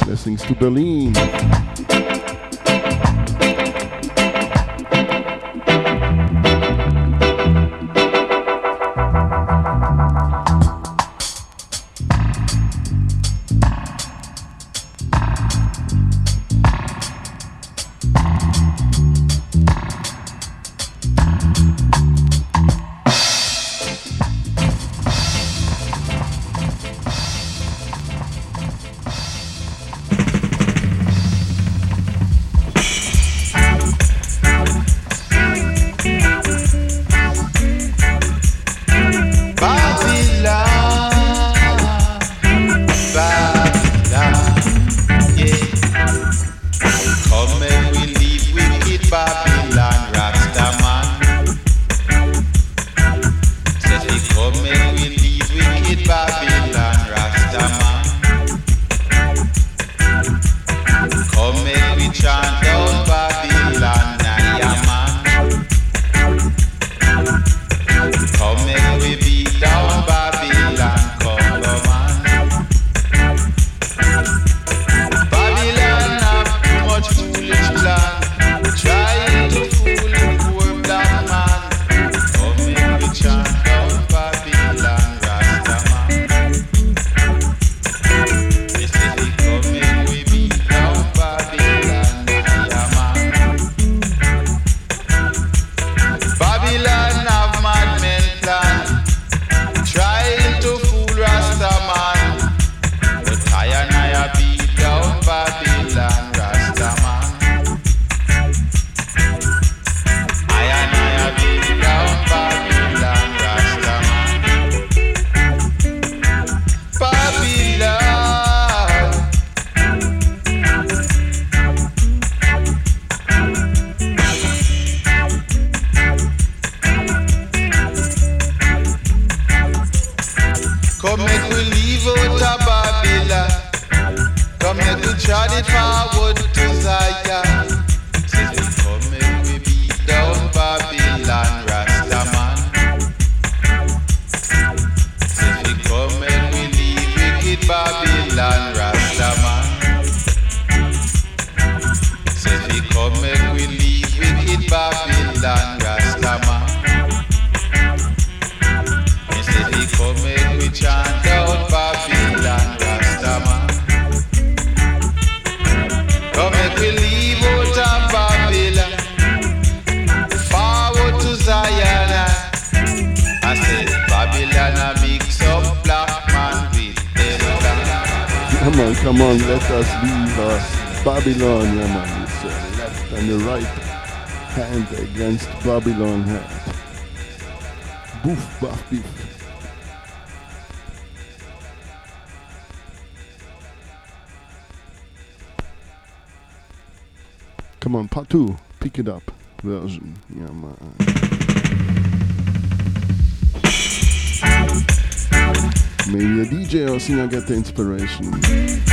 Speaker 2: Blessings to Berlin. version. Maybe a DJ or
Speaker 8: something, I get the inspiration.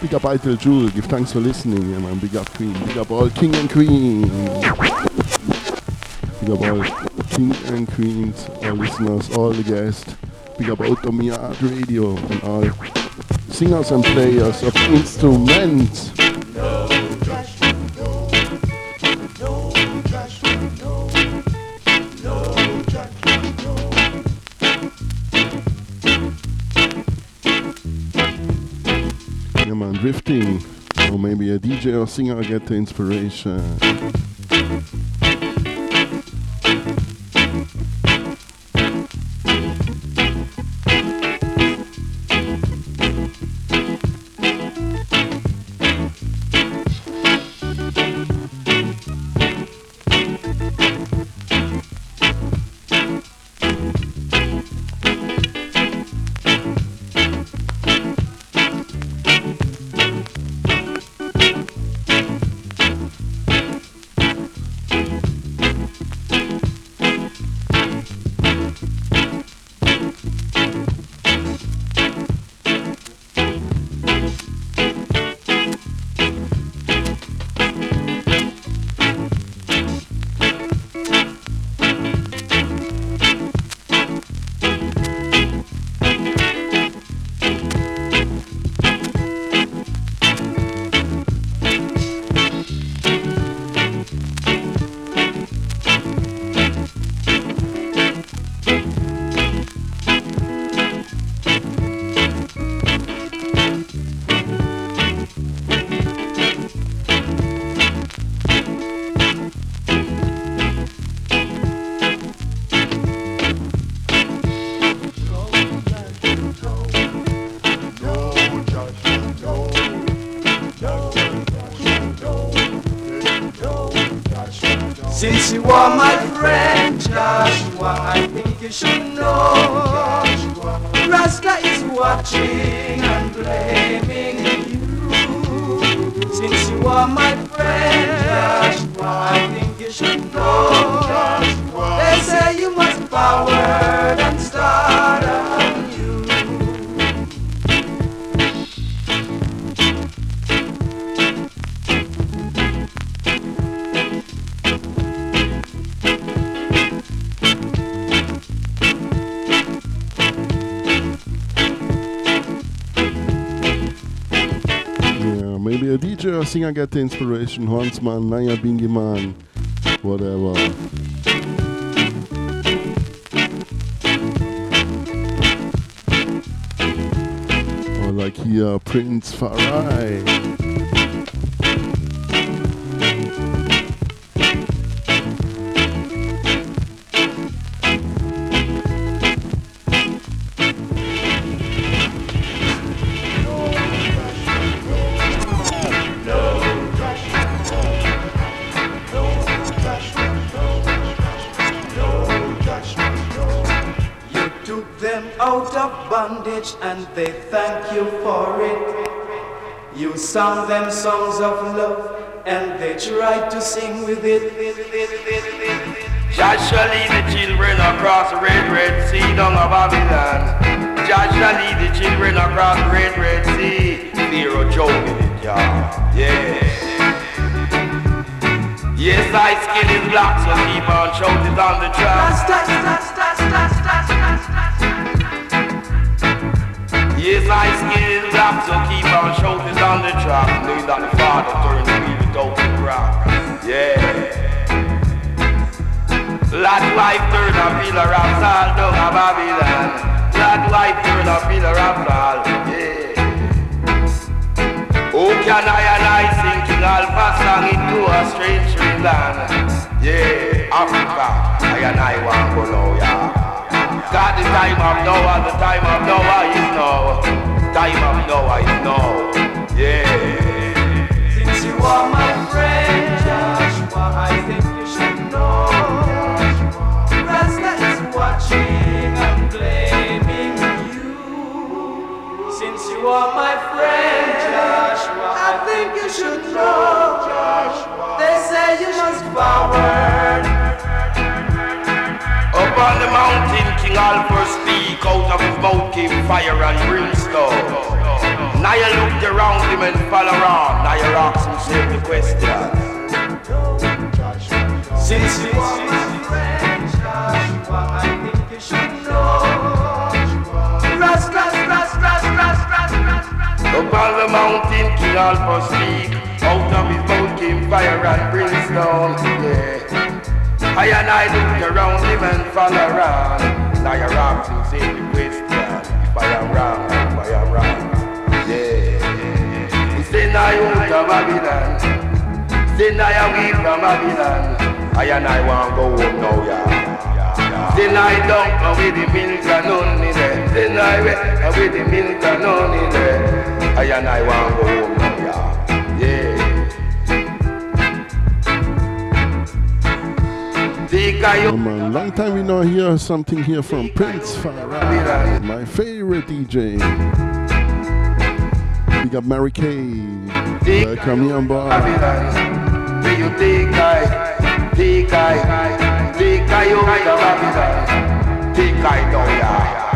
Speaker 8: Big up Idle Jewel, give thanks for listening, yeah man, big up Queen, big up all King and Queen. Big up all King and Queens, all listeners, all the guests. Big up Outta Mi Yard Radio and all singers and players of instruments. singer get the inspiration.
Speaker 2: think I
Speaker 8: got the inspiration. Hornsman, Naya Bingiman, whatever. Or like here, Prince Farai.
Speaker 9: and I
Speaker 7: want go home now, yeah. Then I dump away the milk and honey there. Then I wet away the milk and honey there. I and I want go home now, yeah. Yeah.
Speaker 2: Oh man, long time we not hear something here from Prince Far I, my favorite DJ. We got Mary Kay. Welcome here,
Speaker 7: boy. Take I, take I over the Babylon. Take I down, yeah.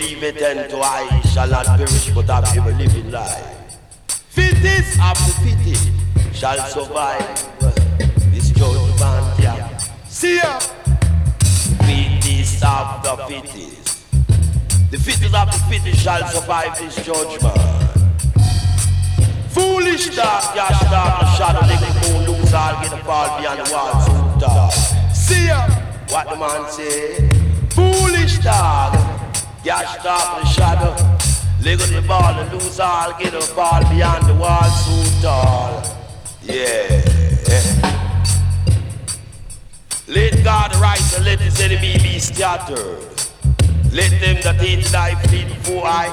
Speaker 3: Whosoever believeth unto I shall not perish but have everlasting life. Fittest of the fittest shall survive this judgment. Yeah. See ya. Fittest of the fittest. The fittest of the fittest shall survive this judgment. Dog, the shadow, leg of the ball, and lose all, get a fall beyond the wall, so tall. Yeah. Let God rise and let his enemy be scattered. Let them that hate thy flee before I,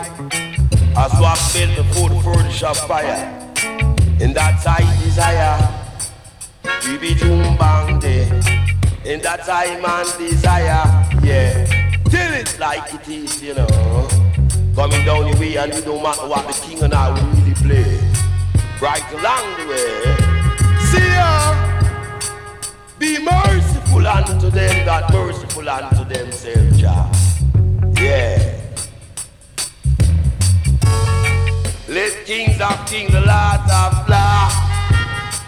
Speaker 3: as men before the furnace of fire. And that's I desire, we be bang day. And that's I man desire, yeah. Tell it like it is, you know. Coming down the way and you don't matter what the king and I will really play. Right along the way. See ya! Be merciful unto them that merciful unto themselves, Jah. Yeah. Let kings of kings, the lords of lords,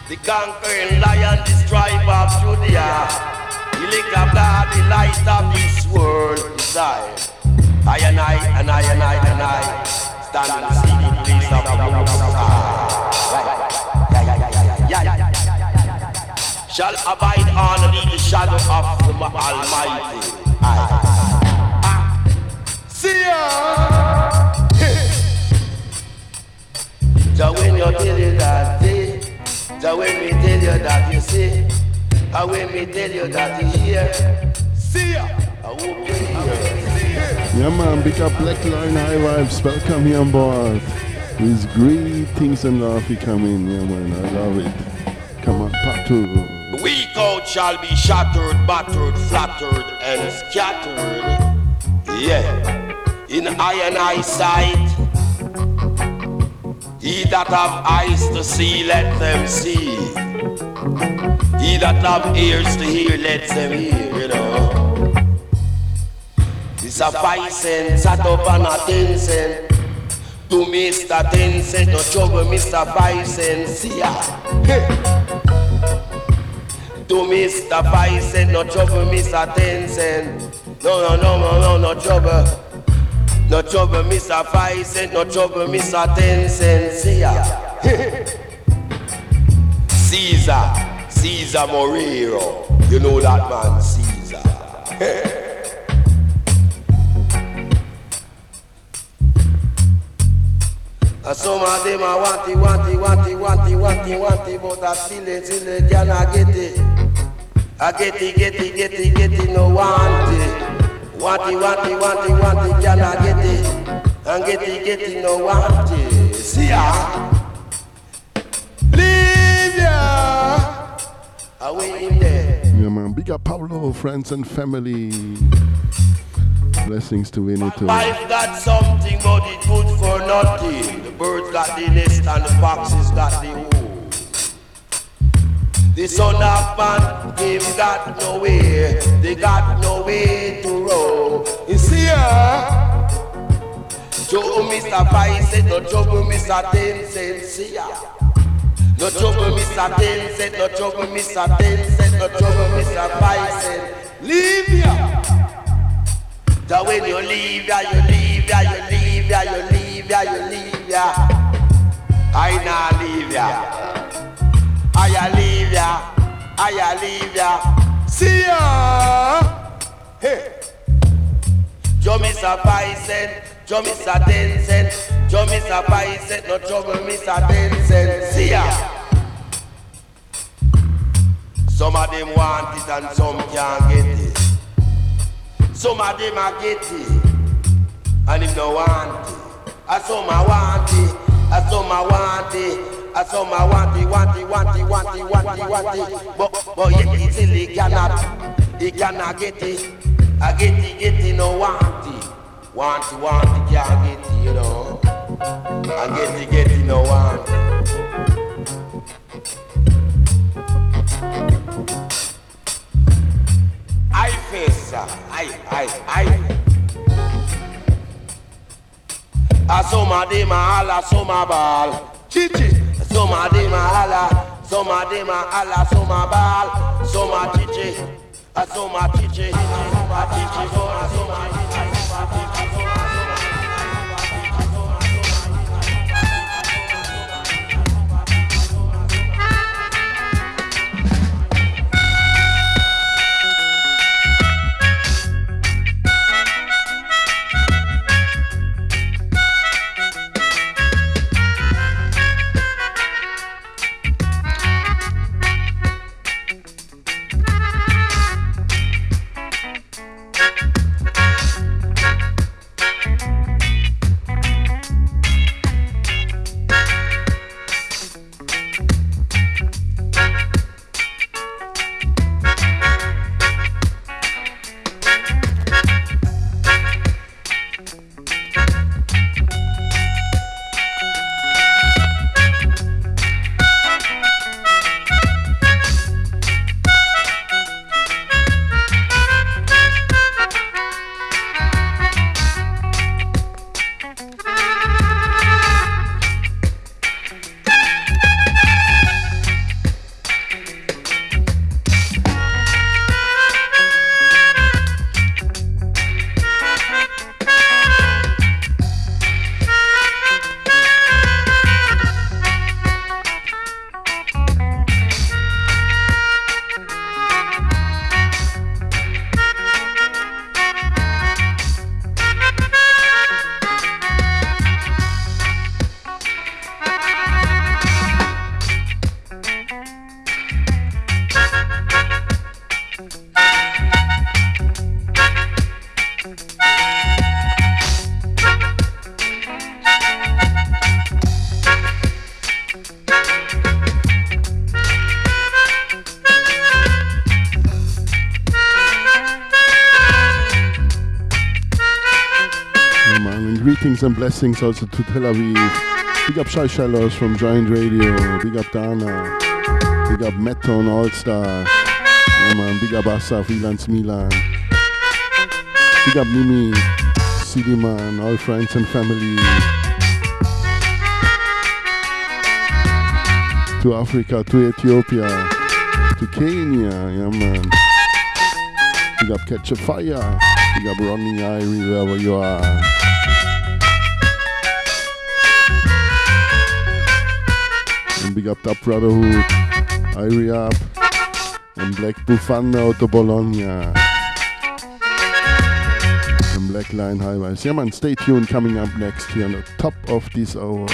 Speaker 3: the conquering lion, the tribe of Judea, the lick of God, the light of this world desire. I and I and I and I and I stand in see the place of the Most High. Shall abide under the shadow of the Almighty. I. See ya. So when you tell you that, see, so when we tell you that, you see, and when we tell you that, you hear, see ya. I hope you hear.
Speaker 2: Yeah, man, big up Black Line High Vibes. Welcome here on board. With great things and love, you come in. Yeah, man, I love it. Come on, Patu.
Speaker 3: The weak out shall be shattered, battered, flattered, and scattered. Yeah, in eye and eye sight. He that have eyes to see, let them see. He that have ears to hear, let them hear, you know. It's a five cent, sat up on a ten cent. To Mr. Ten cent, no trouble, Mr. Five cent, see ya. Hey. To Mr. Five cent, no trouble, Mr. Ten cent. No, no, no, no, no, no trouble. No trouble, Mr. Five cent, no trouble, Mr. Ten cent, see ya. Caesar, Caesar Morero. You know that man, Caesar. Some of them a want it, want it, want it, want it, want it, want it, but I still it, still it, cannot get it. I get it, get it, get it, get it, no want it. Want it, want it, want it, it, cannot get it. And get it, get it, no want it. See ya. Leave ya. Away him there.
Speaker 2: Yeah, man. Big up Pablo, friends and family. Blessings to Winnie too.
Speaker 3: Life got something, but it good for nothing. The birds got the nest and the foxes got the hole. The son of man, him got no way. They got no way to roam. You see her? Joe, Mr. Vice said, no trouble, Mr. Ten Cent, see ya. No trouble, Mr. Ten Cent, no trouble, Mr. Ten Cent, no trouble, Mr. Vice said, leave ya. That when you leave ya, you leave ya, you leave ya, you leave ya, you leave ya. I nah leave ya. I leave ya. I leave ya. See ya. Hey. Joe Mr. Bison, Joe Mr. Tencent, Joe Mr. Bison, no trouble Mr. Tencent. See ya. Some of them want it and some can't get it. Some of them a get it, and if no want it, and some a want it, and some a want it, and some a want it, want it, want it, want it, want it, want it. But but yet he still he cannot, he cannot get it. I get it, get it, no want it, want it, want it, can't get it, you know. I get it, get it, no want it. I face, I, I, I. A soma de ma ala soma bal, chichi. Soma de ma ala, soma de ma ala soma bal, soma chichi. A soma chichi, a chichi for a
Speaker 2: greetings and blessings also to Tel Aviv. Big up Shai Shallows from Giant Radio. Big up Dana. Big up Meton All Star. Yeah, man. Big up Asa, Freelance Milan. Big up Mimi, City Man, all friends and family. To Africa, to Ethiopia, to Kenya, yeah man. Big up Catch a Fire. Big up Ronnie Irie, wherever you are. And big up Top Brotherhood, Irie Up, and Black Bufanda out of Bologna. And Black Line Highways. Yeah man, stay tuned coming up next here on the top of this hour.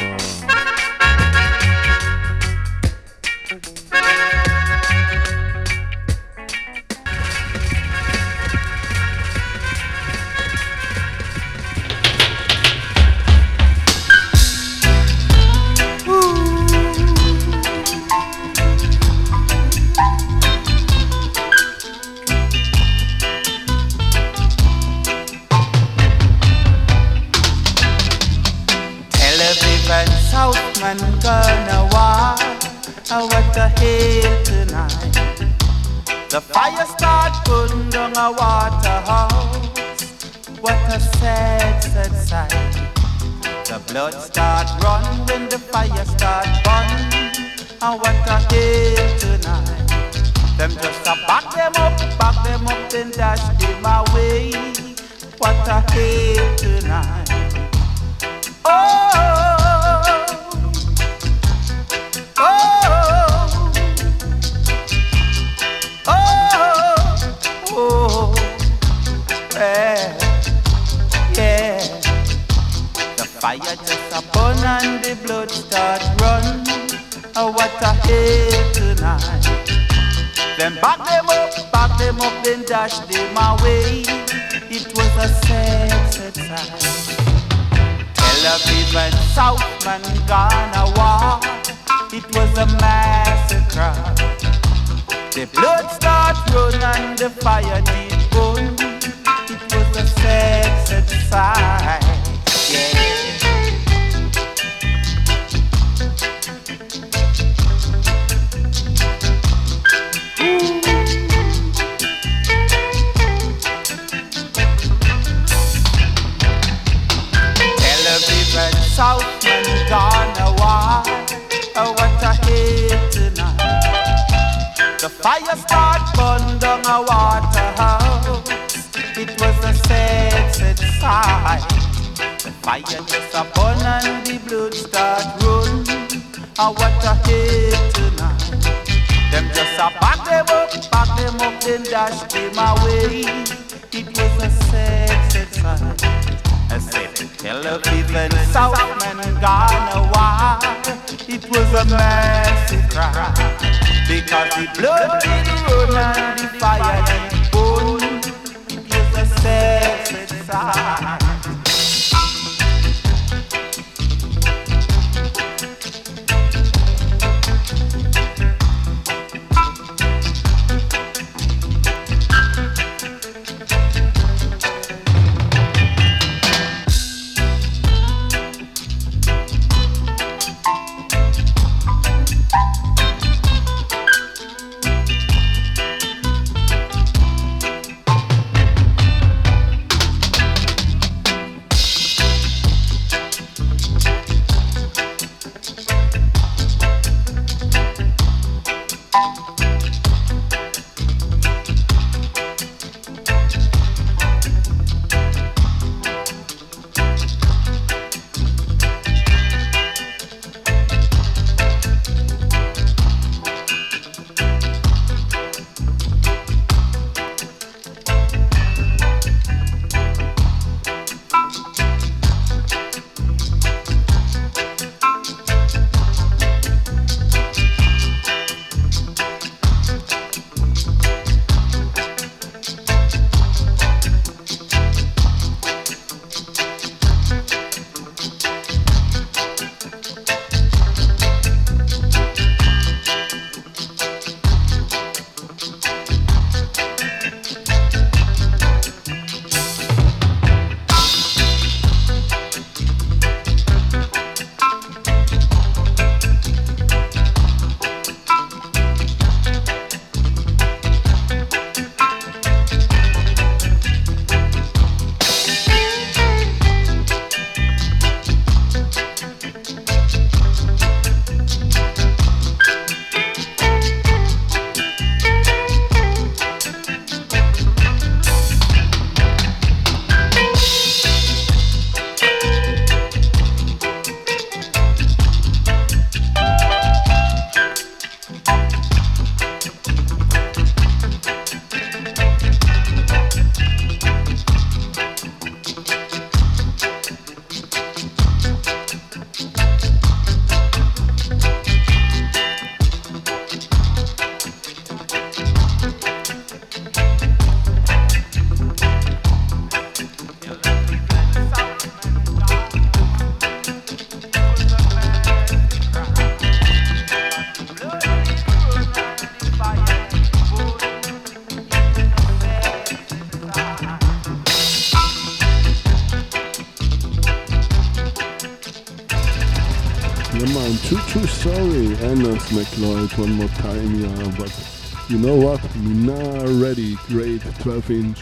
Speaker 2: You know what? Not ready. Great 12 inch.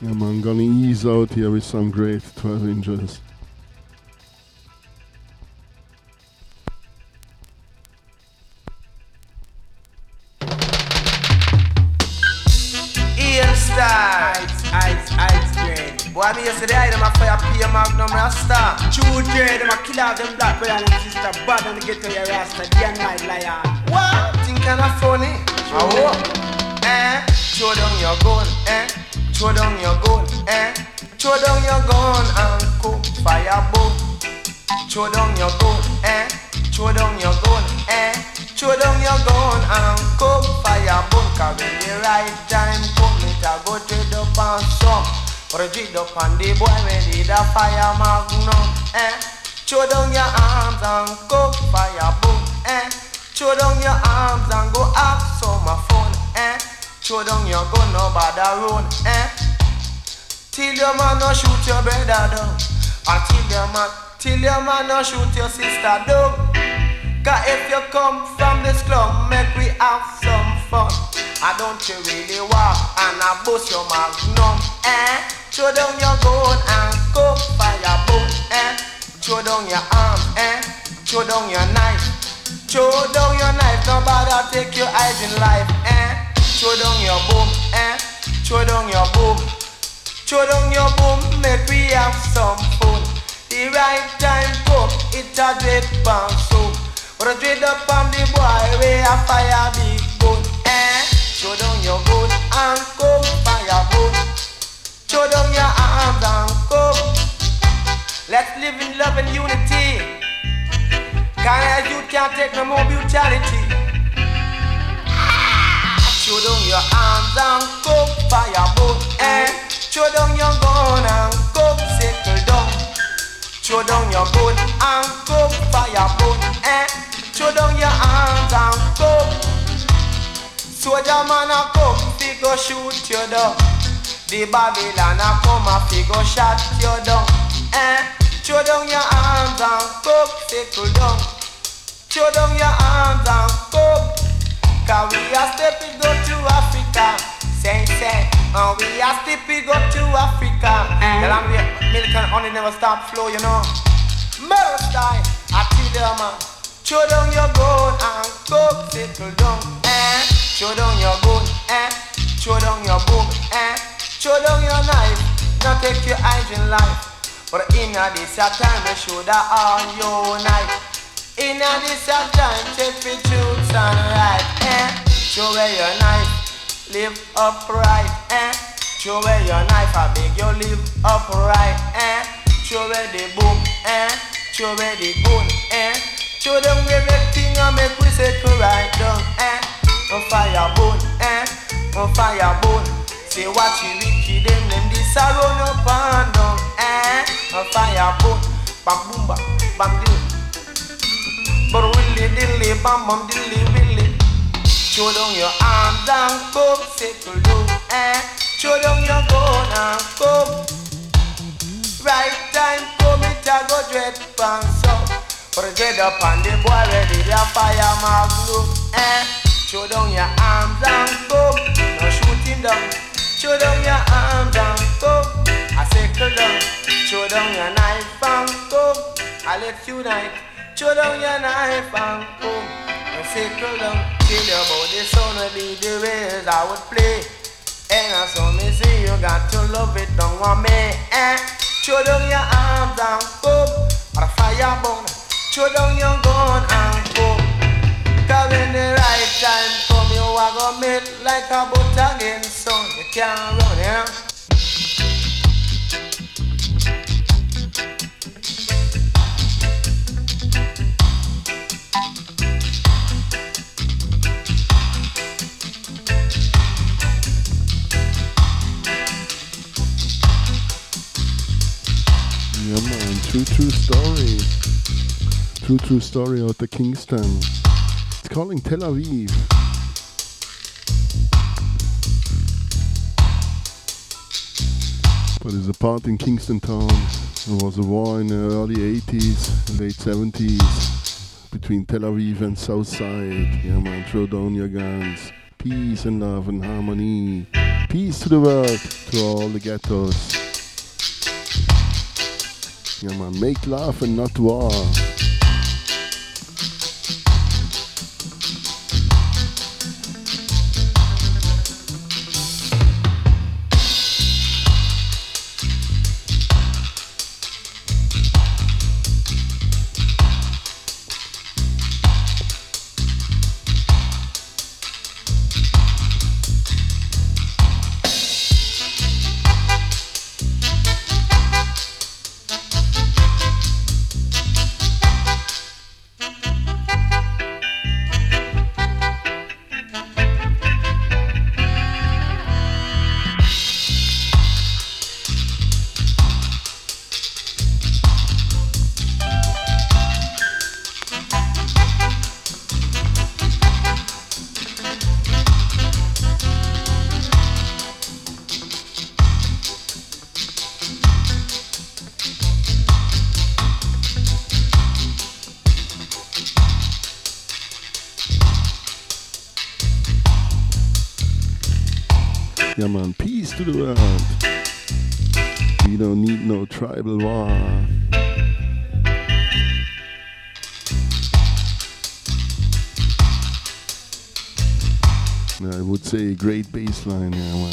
Speaker 2: Yeah, man, gonna ease out here with some great 12 inches.
Speaker 10: Up on the boy when did a fire magnum, eh? Throw down your arms and go fire boom, eh? Throw down your arms and go have some fun, eh? Throw down your gun, no bother run, eh? Till your man no shoot your brother down. Until your man, till your man no shoot your sister down. Cause if you come from the club, make we have some fun. I don't you really walk and I bust your magnum, eh? Throw down your gun and go fire boom, eh? Throw down your arms, eh? Throw down your knife. Throw down your knife, nobody take your eyes in life, eh? Throw down your boom, eh? Throw down your boom. Throw down your boom, make we have some fun. The right time come, it a dread pan soon. But a dread up on the boy, we a fire big gun, eh? Throw down your gun and come fire boom. Throw down your arms and come. Let's live in love and unity. Cause you can't take no more brutality. Throw down your arms and come fire boom, eh? Throw down your gun and come settle down. Throw down your gun and come fire boom, eh? Throw down your arms and come. Soldier man a come, fi go shoot you down. The Babylon a come a fi go shot you down, eh? Throw down your arms and come settle down. Throw down your arms and come. Cause we are stepping go to Africa. Say, say, and we are stepping go to Africa. Tell them the milk and honey never stop flow, you know. Murder style, I tell you, man. Throw down your gun and go settle down, eh? Throw down your gun, eh? Throw down your boom, eh? Throw down your knife, not take your eyes in life. But in a this time, we should have all unite. In a this time, check the truth and right, eh? Throw away your knife, live upright, eh? Throw away your knife, I beg you live upright, eh? Throw away the boom, eh? Throw away the gun, eh? Throw down everything and make we settle right down, eh? On fire bone, eh? On fire bone. Say what you wicked them, them this a run up and down, eh? On fire bone, bam boom bam, bam dill. But willy dilly, bam bam dilly willy. Throw down your arms and come settle down, eh? Throw down your gun and come. Right time come, it a go dread pants up. But dread up on the boy ready to fire magnum, eh? Throw down your arms and come. Now shoot him down. Throw down your arms and come. I settle down. Throw down your knife and come. I let you night. Throw down your knife and come. I settle down. Tell you about the will be the ways I would play. And I saw me say you got to love it down on me. Eh? Throw down your arms and come. Or a fire burn. Throw down your gun and come. Cause when the right time come, you are gonna make like a boat again, can't run, yeah.
Speaker 2: Yeah, man. True, true story. True, true story out the Kingston. It's calling Tel Aviv. But it's a part in Kingston Town. There was a war in the early 80s, late 70s between Tel Aviv and Southside. Yeah, man, throw down your guns. Peace and love and harmony. Peace to the world, to all the ghettos. Yeah, man, make love and not war. Great baseline, yeah,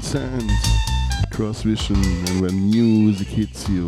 Speaker 2: common cross vision, and when music hits you.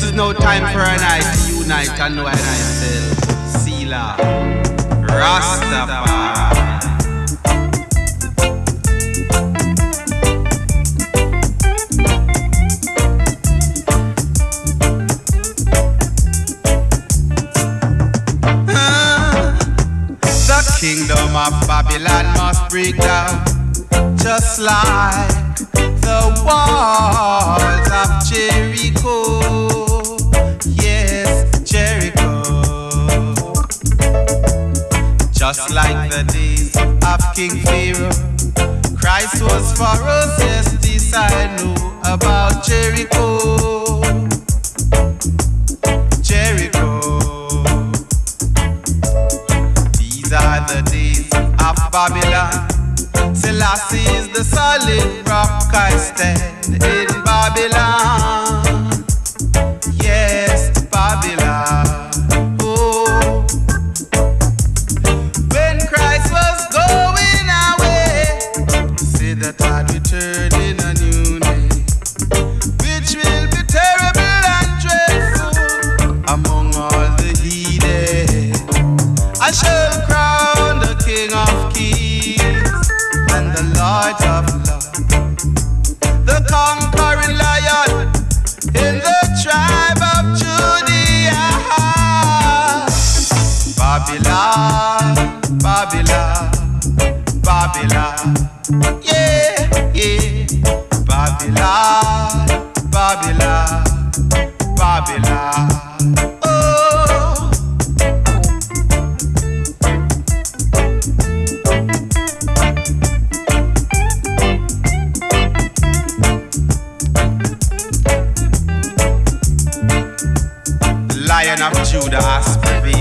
Speaker 7: It is no time for an I to unite and know and thyself. Selah. Rastafari. Kingdom of Babylon must break down, just like was for us. Yes, this I know about Jericho. Babylon, Babylon, Babylon. Oh. Lion of Judah has.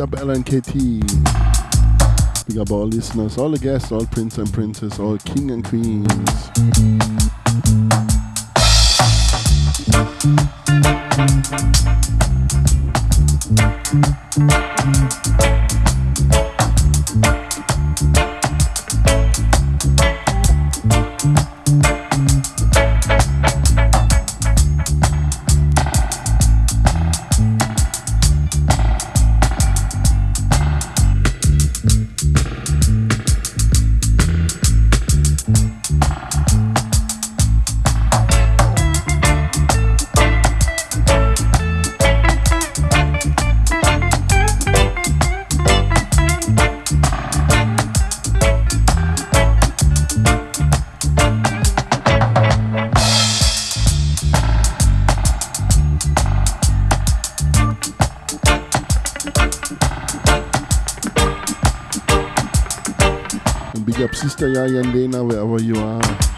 Speaker 7: Up
Speaker 2: Ellen KT. Big up all listeners, all the guests, all prince and princess, all king and queens. Sister Yaya and Lena wherever you are.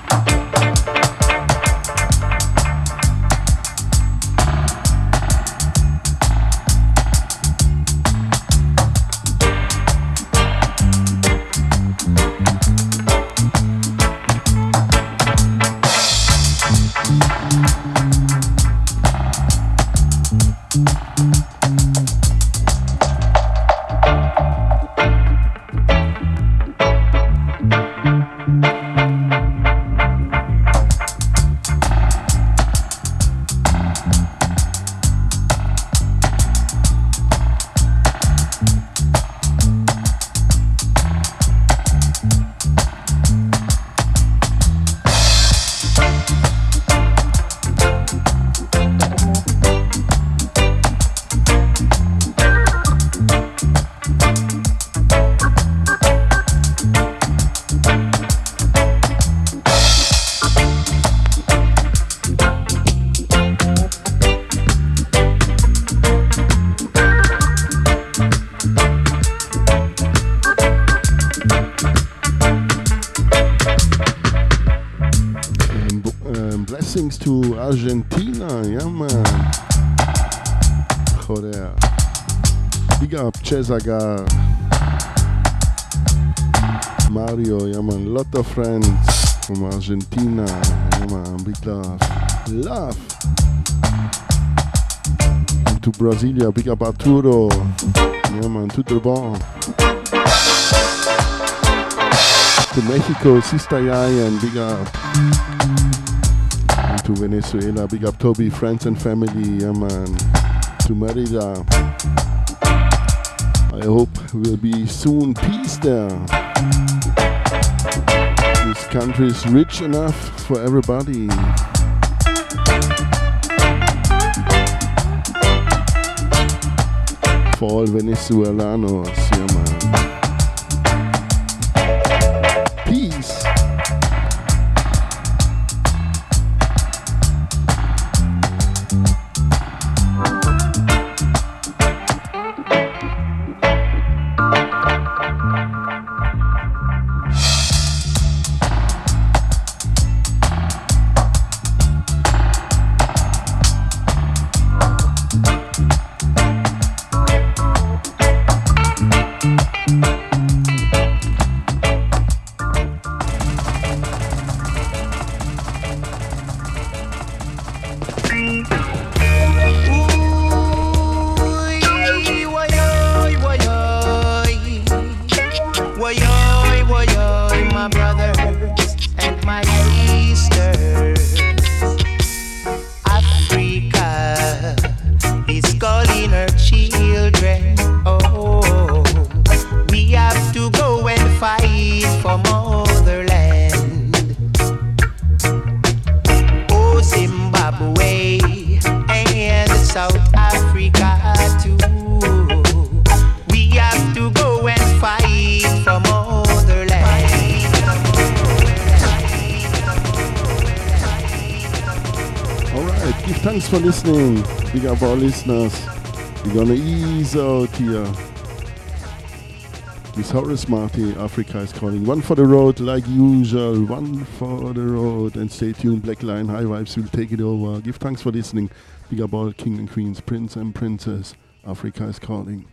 Speaker 2: Up Cesaga. Mario, yeah man. Lot of friends from Argentina, yeah man. Big love. Love. And to Brasilia, big up Arturo. Yeah man, bon. To Mexico, Sister Yaya, and big up. And to Venezuela, big up Toby, friends and family, yeah man. To Merida. I hope will be soon peace there. This country is rich enough for everybody. For all Venezuelanos, yeah man. Up our listeners. We're gonna ease out here. Miss Horace Marty, Africa is calling. One for the road, like usual. One for the road. And stay tuned. Black Lion High Vibes will take it over. Give thanks for listening. Big up all King and Queens, Prince and Princess. Africa is calling.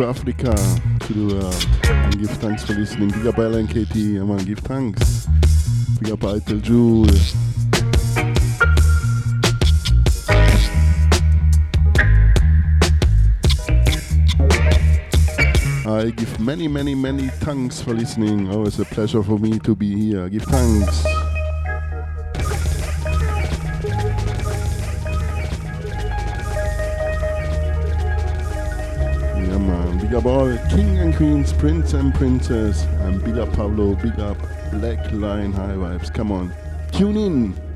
Speaker 10: To Africa, to
Speaker 2: the uh, world. And give thanks for listening. Big up Ellen KT, yeah man, give thanks. Big up Eitel Jewel. I give many, many, many thanks for listening. Always a pleasure for me to be here. Give thanks. Prince and princess. And big up Pablo, big up Black Lion High Vibes. Come on. Tune in.